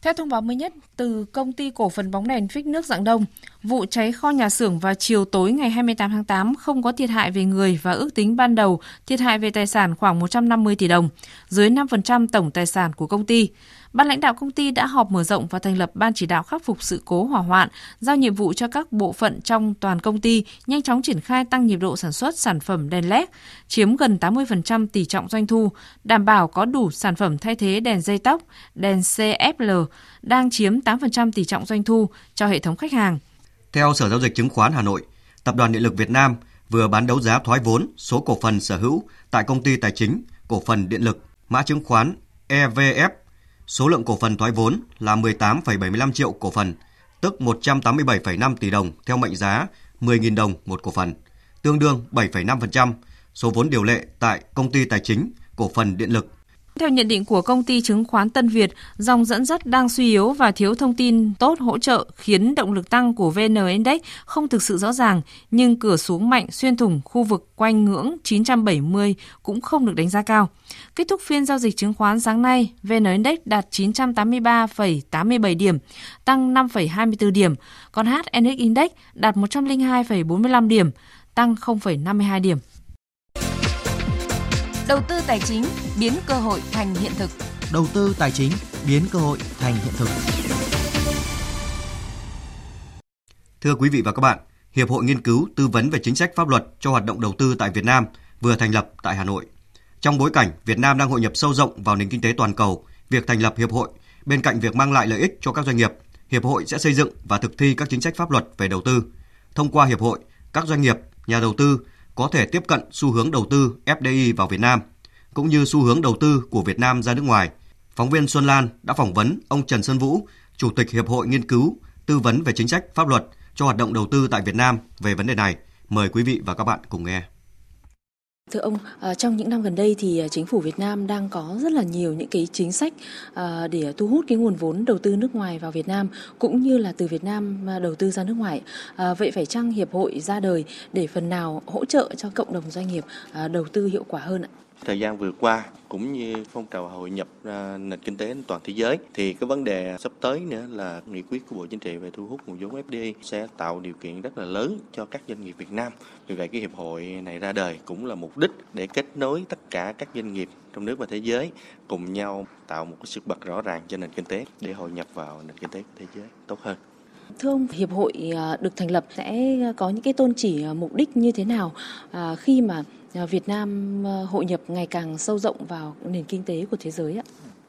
Theo thông báo mới nhất từ công ty cổ phần bóng đèn phích nước Dạng Đông, vụ cháy kho nhà xưởng vào chiều tối ngày 28 tháng 8 không có thiệt hại về người và ước tính ban đầu thiệt hại về tài sản khoảng 150 tỷ đồng, dưới 5% tổng tài sản của công ty ban lãnh đạo công ty đã họp mở rộng và thành lập ban chỉ đạo khắc phục sự cố hỏa hoạn, giao nhiệm vụ cho các bộ phận trong toàn công ty nhanh chóng triển khai tăng nhịp độ sản xuất sản phẩm đèn LED, chiếm gần 80% tỷ trọng doanh thu, đảm bảo có đủ sản phẩm thay thế đèn dây tóc, đèn CFL đang chiếm 8% tỷ trọng doanh thu cho hệ thống khách hàng. Theo Sở Giao dịch Chứng khoán Hà Nội, Tập đoàn Điện lực Việt Nam vừa bán đấu giá thoái vốn số cổ phần sở hữu tại công ty tài chính cổ phần điện lực mã chứng khoán EVF. Số lượng cổ phần thoái vốn là 18,75 triệu cổ phần, tức 187,5 tỷ đồng theo mệnh giá 10.000 đồng một cổ phần, tương đương 7,5% số vốn điều lệ tại công ty tài chính cổ phần điện lực theo nhận định của công ty chứng khoán Tân Việt, dòng dẫn dắt đang suy yếu và thiếu thông tin tốt hỗ trợ khiến động lực tăng của VN Index không thực sự rõ ràng, nhưng cửa xuống mạnh xuyên thủng khu vực quanh ngưỡng 970 cũng không được đánh giá cao. Kết thúc phiên giao dịch chứng khoán sáng nay, VN Index đạt 983,87 điểm, tăng 5,24 điểm, còn HNX Index đạt 102,45 điểm, tăng 0,52 điểm. Đầu tư tài chính biến cơ hội thành hiện thực. Đầu tư tài chính biến cơ hội thành hiện thực. Thưa quý vị và các bạn, Hiệp hội Nghiên cứu Tư vấn về chính sách pháp luật cho hoạt động đầu tư tại Việt Nam vừa thành lập tại Hà Nội. Trong bối cảnh Việt Nam đang hội nhập sâu rộng vào nền kinh tế toàn cầu, việc thành lập hiệp hội bên cạnh việc mang lại lợi ích cho các doanh nghiệp, hiệp hội sẽ xây dựng và thực thi các chính sách pháp luật về đầu tư. Thông qua hiệp hội, các doanh nghiệp, nhà đầu tư có thể tiếp cận xu hướng đầu tư FDI vào Việt Nam, cũng như xu hướng đầu tư của Việt Nam ra nước ngoài. Phóng viên Xuân Lan đã phỏng vấn ông Trần Sơn Vũ, Chủ tịch Hiệp hội Nghiên cứu, Tư vấn về chính sách pháp luật cho hoạt động đầu tư tại Việt Nam về vấn đề này. Mời quý vị và các bạn cùng nghe. Thưa ông, ờ, trong những năm gần đây thì ờ, chính phủ Việt Nam đang có rất là nhiều những cái chính sách ờ, để thu hút cái nguồn vốn đầu tư nước ngoài vào Việt Nam cũng như là từ Việt Nam đầu tư ra nước ngoài. Vậy phải chăng hiệp hội ra đời để phần nào hỗ trợ cho cộng đồng doanh nghiệp đầu tư hiệu quả hơn ạ? Thời gian vừa qua cũng như phong trào hội nhập nền kinh tế toàn thế giới thì cái vấn đề sắp tới nữa là nghị quyết của Bộ Chính trị về thu hút nguồn vốn FDI sẽ tạo điều kiện rất là lớn cho các doanh nghiệp Việt Nam. Vì vậy cái hiệp hội này ra đời cũng là mục đích để kết nối tất cả các doanh nghiệp trong nước và thế giới cùng nhau tạo một cái sức bật rõ ràng cho nền kinh tế để hội nhập vào nền kinh tế của thế giới tốt hơn. Thưa ông, hiệp hội à, được thành lập sẽ có những cái tôn chỉ à, mục đích như thế nào à, khi mà Ờ, Việt Nam ờ, hội nhập ngày càng sâu rộng vào nền kinh tế của thế giới ạ?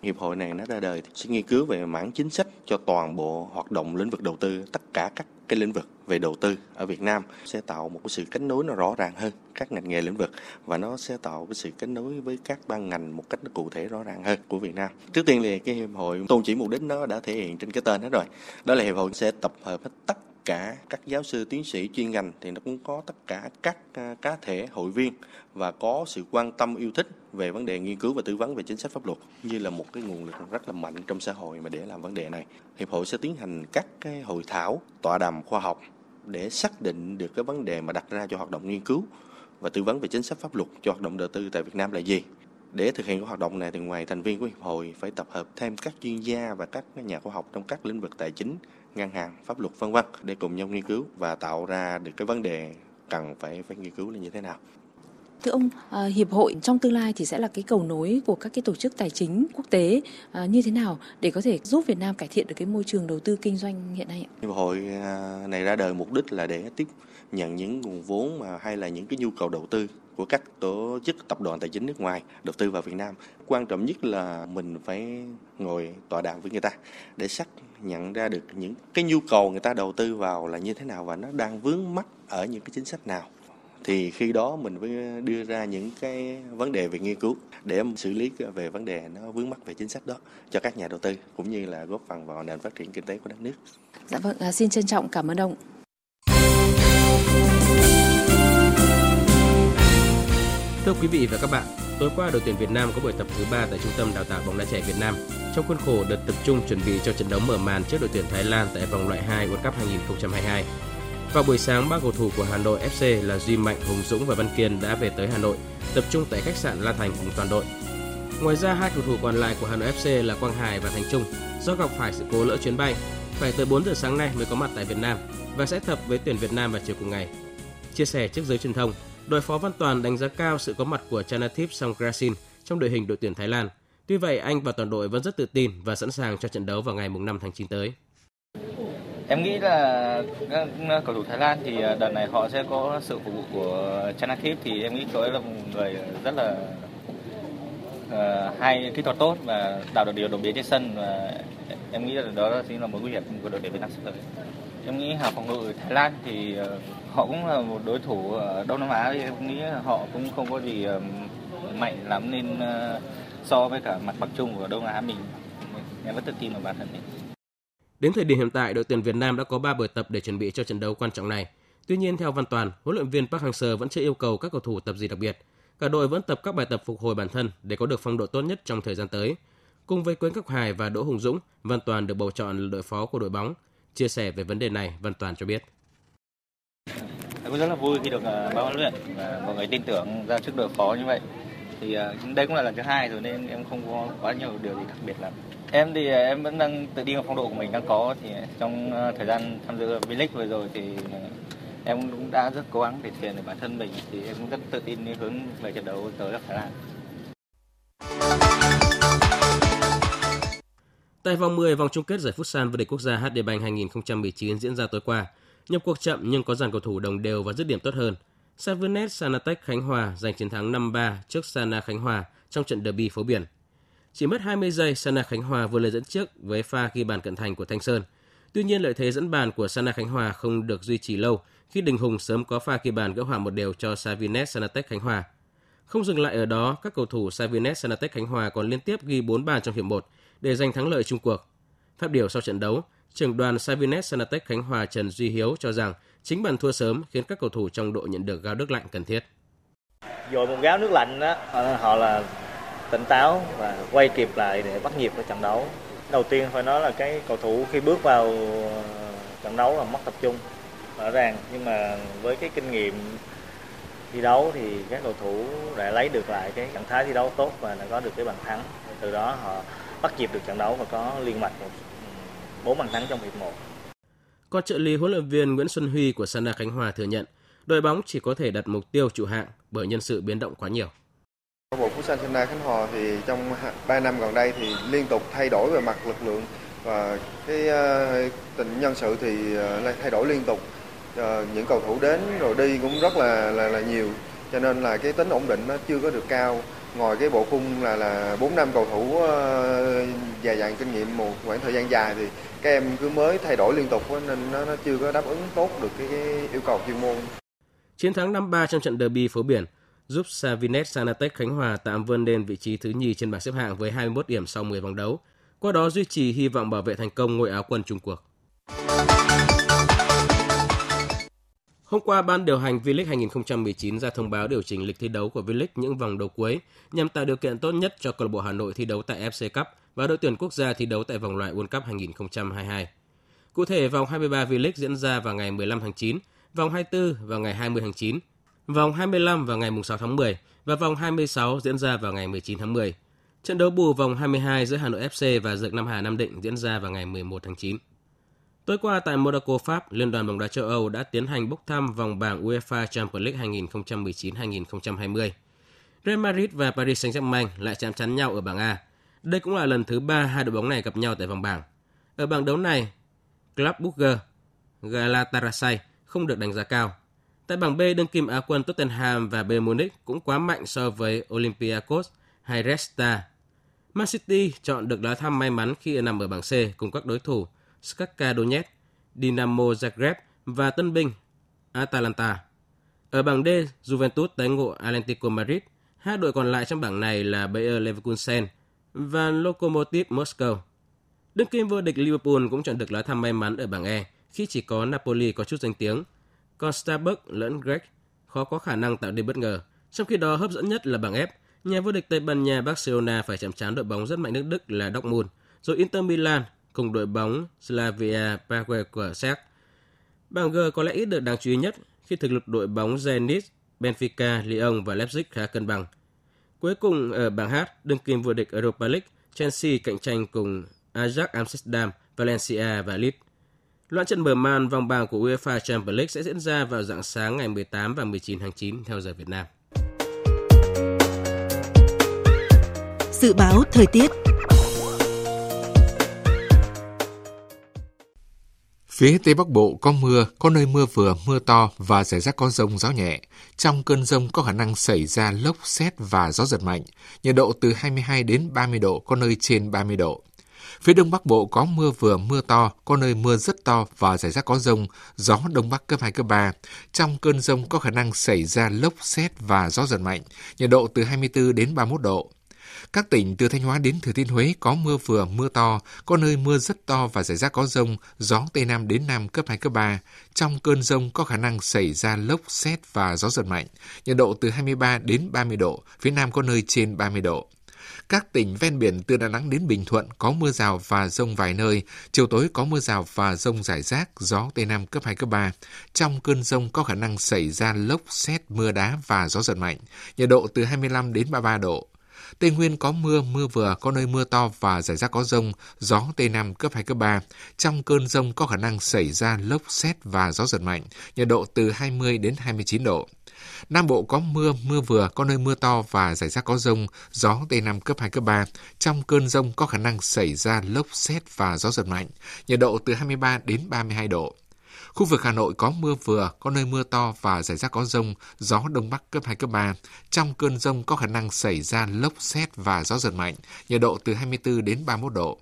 Hiệp hội này nó ra đời sẽ nghiên cứu về mảng chính sách cho toàn bộ hoạt động lĩnh vực đầu tư, tất cả các cái lĩnh vực về đầu tư ở Việt Nam sẽ tạo một cái sự kết nối nó rõ ràng hơn các ngành nghề lĩnh vực và nó sẽ tạo cái sự kết nối với các ban ngành một cách nó cụ thể rõ ràng hơn của Việt Nam. Trước tiên thì cái hiệp hội tôn chỉ mục đích nó đã thể hiện trên cái tên hết rồi. Đó là hiệp hội sẽ tập hợp hết tất cả các giáo sư tiến sĩ chuyên ngành thì nó cũng có tất cả các à, cá thể hội viên và có sự quan tâm yêu thích về vấn đề nghiên cứu và tư vấn về chính sách pháp luật như là một cái nguồn lực rất là mạnh trong xã hội mà để làm vấn đề này. Hiệp hội sẽ tiến hành các cái hội thảo, tọa đàm khoa học để xác định được cái vấn đề mà đặt ra cho hoạt động nghiên cứu và tư vấn về chính sách pháp luật cho hoạt động đầu tư tại Việt Nam là gì. Để thực hiện cái hoạt động này thì ngoài thành viên của hiệp hội phải tập hợp thêm các chuyên gia và các nhà khoa học trong các lĩnh vực tài chính, ngân hàng, pháp luật vân vân để cùng nhau nghiên cứu và tạo ra được cái vấn đề cần phải phải nghiên cứu là như thế nào. Thưa ông, à, hiệp hội trong tương lai thì sẽ là cái cầu nối của các cái tổ chức tài chính quốc tế à, như thế nào để có thể giúp Việt Nam cải thiện được cái môi trường đầu tư kinh doanh hiện nay ạ? Hiệp hội à, này ra đời mục đích là để tiếp nhận những nguồn vốn mà hay là những cái nhu cầu đầu tư của các tổ chức tập đoàn tài chính nước ngoài đầu tư vào Việt Nam. Quan trọng nhất là mình phải ngồi tọa đàm với người ta để xác nhận ra được những cái nhu cầu người ta đầu tư vào là như thế nào và nó đang vướng mắc ở những cái chính sách nào thì khi đó mình mới đưa ra những cái vấn đề về nghiên cứu để xử lý về vấn đề nó vướng mắc về chính sách đó cho các nhà đầu tư cũng như là góp phần vào nền phát triển kinh tế của đất nước. Dạ vâng, à, xin trân trọng cảm ơn ông. Thưa quý vị và các bạn, tối qua đội tuyển Việt Nam có buổi tập thứ ba tại Trung tâm Đào tạo bóng đá trẻ Việt Nam trong khuôn khổ đợt tập trung chuẩn bị cho trận đấu mở màn trước đội tuyển Thái Lan tại vòng loại 2 World Cup 2022. Vào buổi sáng, ba cầu thủ của Hà Nội FC là Duy Mạnh, Hùng Dũng và Văn Kiên đã về tới Hà Nội, tập trung tại khách sạn La Thành cùng toàn đội. Ngoài ra, hai cầu thủ còn lại của Hà Nội FC là Quang Hải và Thành Trung do gặp phải sự cố lỡ chuyến bay, phải tới 4 giờ sáng nay mới có mặt tại Việt Nam và sẽ tập với tuyển Việt Nam vào chiều cùng ngày. Chia sẻ trước giới truyền thông, đội phó Văn Toàn đánh giá cao sự có mặt của Chanathip Songkrasin trong đội hình đội tuyển Thái Lan. Tuy vậy, anh và toàn đội vẫn rất tự tin và sẵn sàng cho trận đấu vào ngày 5 tháng 9 tới. Em nghĩ là các cầu thủ Thái Lan thì ờ, đợt này họ sẽ có sự phục vụ của Chanakip thì em nghĩ cậu ấy là một người rất là uh, hay kỹ thuật tốt và tạo được điều đột biến trên sân và em nghĩ là đó chính là mối nguy hiểm của đội tuyển Việt Nam sắp tới. Em nghĩ hàng phòng ngự Thái Lan thì uh, họ cũng là một đối thủ ở Đông Nam Á thì em nghĩ họ cũng không có gì uh, mạnh lắm nên uh, so với cả mặt bằng chung của Đông Nam Á mình em vẫn tự tin vào bản thân mình. Đến thời điểm hiện tại, đội tuyển Việt Nam đã có 3 buổi tập để chuẩn bị cho trận đấu quan trọng này. Tuy nhiên, theo Văn Toàn, huấn luyện viên Park Hang-seo vẫn chưa yêu cầu các cầu thủ tập gì đặc biệt. Cả đội vẫn tập các bài tập phục hồi bản thân để có được phong độ tốt nhất trong thời gian tới. Cùng với Quế Ngọc Hải và Đỗ Hùng Dũng, Văn Toàn được bầu chọn là đội phó của đội bóng. Chia sẻ về vấn đề này, Văn Toàn cho biết. "Tôi rất là vui khi được uh, ban huấn luyện và mọi người tin tưởng ra trước đội phó như vậy. Thì uh, đây cũng là lần thứ hai rồi nên em không có quá nhiều điều gì đặc biệt lắm. Em thì à, em vẫn đang tự tin vào phong độ của mình đang có thì à, trong à, thời gian tham dự V-League vừa rồi thì em cũng đã rất cố gắng để thể hiện bản thân mình thì em cũng rất tự tin hướng về trận đấu tới Thái Lan. Tại vòng 10 vòng chung kết giải Futsal vô địch quốc gia HD Bank 2019 diễn ra tối qua, nhập cuộc chậm nhưng có dàn cầu thủ đồng đều và dứt điểm tốt hơn. Savinet Sanatech Khánh Hòa giành chiến thắng 5-3 trước Sana Khánh Hòa trong trận derby phố biển. Chỉ mất 20 giây, Sana Khánh Hòa vừa lời dẫn trước với pha ghi bàn cận thành của Thanh Sơn. Tuy nhiên lợi thế dẫn bàn của Sana Khánh Hòa không được duy trì lâu khi Đình Hùng sớm có pha ghi bàn gỡ hòa một đều cho Savinet Sanatech Khánh Hòa. Không dừng lại ở đó, các cầu thủ Savinet Sanatech Khánh Hòa còn liên tiếp ghi 4 bàn trong hiệp 1 để giành thắng lợi chung cuộc. Phát biểu sau trận đấu, trưởng đoàn Savinet Sanatech Khánh Hòa Trần Duy Hiếu cho rằng chính bàn thua sớm khiến các cầu thủ trong đội nhận được gáo nước lạnh cần thiết. Rồi một gáo nước lạnh đó, ờ, họ là tỉnh táo và quay kịp lại để bắt nhịp với trận đấu. Đầu tiên phải nói là cái cầu thủ khi bước vào ờ, trận đấu là mất tập trung, rõ ràng nhưng mà với cái kinh nghiệm thi đấu thì các cầu thủ đã lấy được lại cái trạng thái thi đấu tốt và đã có được cái bàn thắng từ đó họ bắt kịp được trận đấu và có liên mạch một bốn bàn thắng trong hiệp 1. Còn trợ lý huấn luyện viên Nguyễn Xuân Huy của Sanda Khánh Hòa thừa nhận, đội bóng chỉ có thể đặt mục tiêu trụ hạng bởi nhân sự biến động quá nhiều. Bộ Phú Sinh Sanda Khánh Hòa thì trong 3 năm gần đây thì liên tục thay đổi về mặt lực lượng và cái ờ, tình nhân sự thì ờ, thay đổi liên tục. Ờ, những cầu thủ đến rồi đi cũng rất là là, là nhiều cho nên là cái tính ổn định nó chưa có được cao. Ngoài cái bộ khung là là bốn năm cầu thủ uh, dài dặn kinh nghiệm một khoảng thời gian dài thì các em cứ mới thay đổi liên tục nên nó, nó chưa có đáp ứng tốt được cái, cái yêu cầu chuyên môn. Chiến thắng 5-3 trong trận derby phố biển giúp Savinet Sanatech Khánh Hòa tạm vươn lên vị trí thứ nhì trên bảng xếp hạng với 21 điểm sau 10 vòng đấu, qua đó duy trì hy vọng bảo vệ thành công ngôi áo quân Trung Quốc. Hôm qua, Ban điều hành V-League 2019 ra thông báo điều chỉnh lịch thi đấu của V-League những vòng đấu cuối nhằm tạo điều kiện tốt nhất cho câu lạc bộ Hà Nội thi đấu tại FC Cup và đội tuyển quốc gia thi đấu tại vòng loại World Cup 2022. Cụ thể, vòng 23 V-League diễn ra vào ngày 15 tháng 9, vòng 24 vào ngày 20 tháng 9, vòng 25 vào ngày 6 tháng 10 và vòng 26 diễn ra vào ngày 19 tháng 10. Trận đấu bù vòng 22 giữa Hà Nội FC và Dược Nam Hà Nam Định diễn ra vào ngày 11 tháng 9. Tối qua tại Monaco, Pháp, Liên đoàn bóng đá châu Âu đã tiến hành bốc thăm vòng bảng UEFA Champions League 2019-2020. Real Madrid và Paris Saint-Germain lại chạm trán nhau ở bảng A. Đây cũng là lần thứ ba hai đội bóng này gặp nhau tại vòng bảng. Ở bảng đấu này, Club Brugge, Galatasaray không được đánh giá cao. Tại bảng B, đương kim Á quân Tottenham và Bayern Munich cũng quá mạnh so với Olympiacos hay Red Star. Man City chọn được lá thăm may mắn khi nằm ở bảng C cùng các đối thủ Skaka Donetsk, Dinamo Zagreb và tân binh Atalanta. Ở bảng D, Juventus tái ngộ Atlético Madrid. Hai đội còn lại trong bảng này là Bayer Leverkusen và Lokomotiv Moscow. Đương kim vô địch Liverpool cũng chọn được lá thăm may mắn ở bảng E khi chỉ có Napoli có chút danh tiếng. Còn Starbucks lẫn Greg khó có khả năng tạo nên bất ngờ. Trong khi đó hấp dẫn nhất là bảng F, nhà vô địch Tây Ban Nha Barcelona phải chạm trán đội bóng rất mạnh nước Đức là Dortmund, rồi Inter Milan cùng đội bóng Slavia Prague của Séc. Bảng G có lẽ ít được đáng chú ý nhất khi thực lực đội bóng Zenit, Benfica, Lyon và Leipzig khá cân bằng. Cuối cùng ở bảng H, đương kim vô địch Europa League, Chelsea cạnh tranh cùng Ajax Amsterdam, Valencia và Leeds. Loạn trận mở màn vòng bảng của UEFA Champions League sẽ diễn ra vào dạng sáng ngày 18 và 19 tháng 9 theo giờ Việt Nam. Dự báo thời tiết Phía Tây Bắc Bộ có mưa, có nơi mưa vừa, mưa to và rải rác có rông gió nhẹ. Trong cơn rông có khả năng xảy ra lốc xét và gió giật mạnh. Nhiệt độ từ 22 đến 30 độ, có nơi trên 30 độ. Phía Đông Bắc Bộ có mưa vừa, mưa to, có nơi mưa rất to và rải rác có rông, gió Đông Bắc cấp 2, cấp 3. Trong cơn rông có khả năng xảy ra lốc xét và gió giật mạnh, nhiệt độ từ 24 đến 31 độ. Các tỉnh từ Thanh Hóa đến Thừa Thiên Huế có mưa vừa, mưa to, có nơi mưa rất to và rải rác có rông, gió Tây Nam đến Nam cấp 2, cấp 3. Trong cơn rông có khả năng xảy ra lốc, xét và gió giật mạnh, nhiệt độ từ 23 đến 30 độ, phía Nam có nơi trên 30 độ. Các tỉnh ven biển từ Đà Nẵng đến Bình Thuận có mưa rào và rông vài nơi, chiều tối có mưa rào và rông rải rác, gió Tây Nam cấp 2, cấp 3. Trong cơn rông có khả năng xảy ra lốc, xét, mưa đá và gió giật mạnh, nhiệt độ từ 25 đến 33 độ. Tây Nguyên có mưa, mưa vừa, có nơi mưa to và rải rác có rông, gió Tây Nam cấp 2, cấp 3. Trong cơn rông có khả năng xảy ra lốc, xét và gió giật mạnh, nhiệt độ từ 20 đến 29 độ. Nam Bộ có mưa, mưa vừa, có nơi mưa to và rải rác có rông, gió Tây Nam cấp 2, cấp 3. Trong cơn rông có khả năng xảy ra lốc, xét và gió giật mạnh, nhiệt độ từ 23 đến 32 độ. Khu vực Hà Nội có mưa vừa, có nơi mưa to và rải rác có rông, gió Đông Bắc cấp 2, cấp 3. Trong cơn rông có khả năng xảy ra lốc xét và gió giật mạnh, nhiệt độ từ 24 đến 31 độ.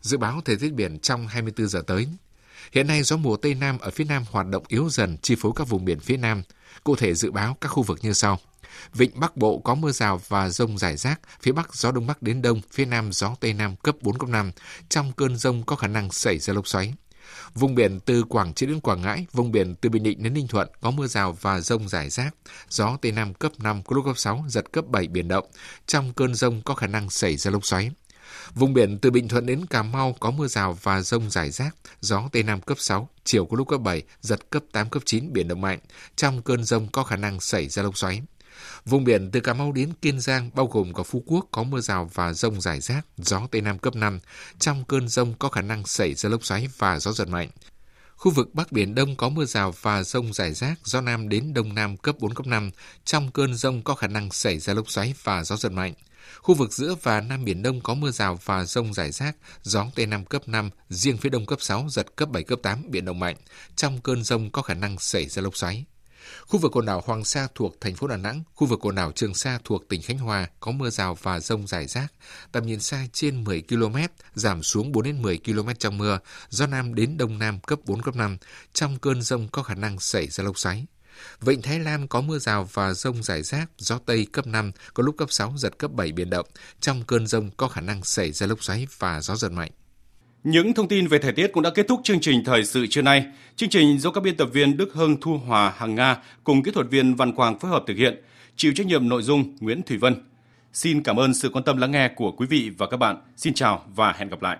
Dự báo thời tiết biển trong 24 giờ tới. Hiện nay gió mùa Tây Nam ở phía Nam hoạt động yếu dần chi phối các vùng biển phía Nam. Cụ thể dự báo các khu vực như sau. Vịnh Bắc Bộ có mưa rào và rông rải rác, phía Bắc gió Đông Bắc đến Đông, phía Nam gió Tây Nam cấp 4, cấp 5. Trong cơn rông có khả năng xảy ra lốc xoáy. Vùng biển từ Quảng Trị đến Quảng Ngãi, vùng biển từ Bình Định đến Ninh Thuận có mưa rào và rông rải rác, gió Tây Nam cấp 5, có lúc cấp 6, giật cấp 7 biển động. Trong cơn rông có khả năng xảy ra lốc xoáy. Vùng biển từ Bình Thuận đến Cà Mau có mưa rào và rông rải rác, gió Tây Nam cấp 6, chiều có lúc cấp 7, giật cấp 8, cấp 9, biển động mạnh. Trong cơn rông có khả năng xảy ra lốc xoáy. Vùng biển từ Cà Mau đến Kiên Giang bao gồm có Phú Quốc có mưa rào và rông rải rác, gió Tây Nam cấp 5. Trong cơn rông có khả năng xảy ra lốc xoáy và gió giật mạnh. Khu vực Bắc Biển Đông có mưa rào và rông rải rác, gió Nam đến Đông Nam cấp 4, cấp 5. Trong cơn rông có khả năng xảy ra lốc xoáy và gió giật mạnh. Khu vực giữa và Nam Biển Đông có mưa rào và rông rải rác, gió Tây Nam cấp 5, riêng phía Đông cấp 6, giật cấp 7, cấp 8, biển động mạnh. Trong cơn rông có khả năng xảy ra lốc xoáy. Khu vực quần đảo Hoàng Sa thuộc thành phố Đà Nẵng, khu vực quần đảo Trường Sa thuộc tỉnh Khánh Hòa có mưa rào và rông rải rác, tầm nhìn xa trên 10 km, giảm xuống 4 đến 10 km trong mưa, gió Nam đến Đông Nam cấp 4, cấp 5. Trong cơn rông có khả năng xảy ra lốc xoáy. Vịnh Thái Lan có mưa rào và rông rải rác, gió Tây cấp 5, có lúc cấp 6, giật cấp 7 biển động. Trong cơn rông có khả năng xảy ra lốc xoáy và gió giật mạnh. Những thông tin về thời tiết cũng đã kết thúc chương trình thời sự trưa nay. Chương trình do các biên tập viên Đức Hưng, Thu Hòa, Hằng Nga cùng kỹ thuật viên Văn Quang phối hợp thực hiện. Chịu trách nhiệm nội dung Nguyễn Thủy Vân. Xin cảm ơn sự quan tâm lắng nghe của quý vị và các bạn. Xin chào và hẹn gặp lại.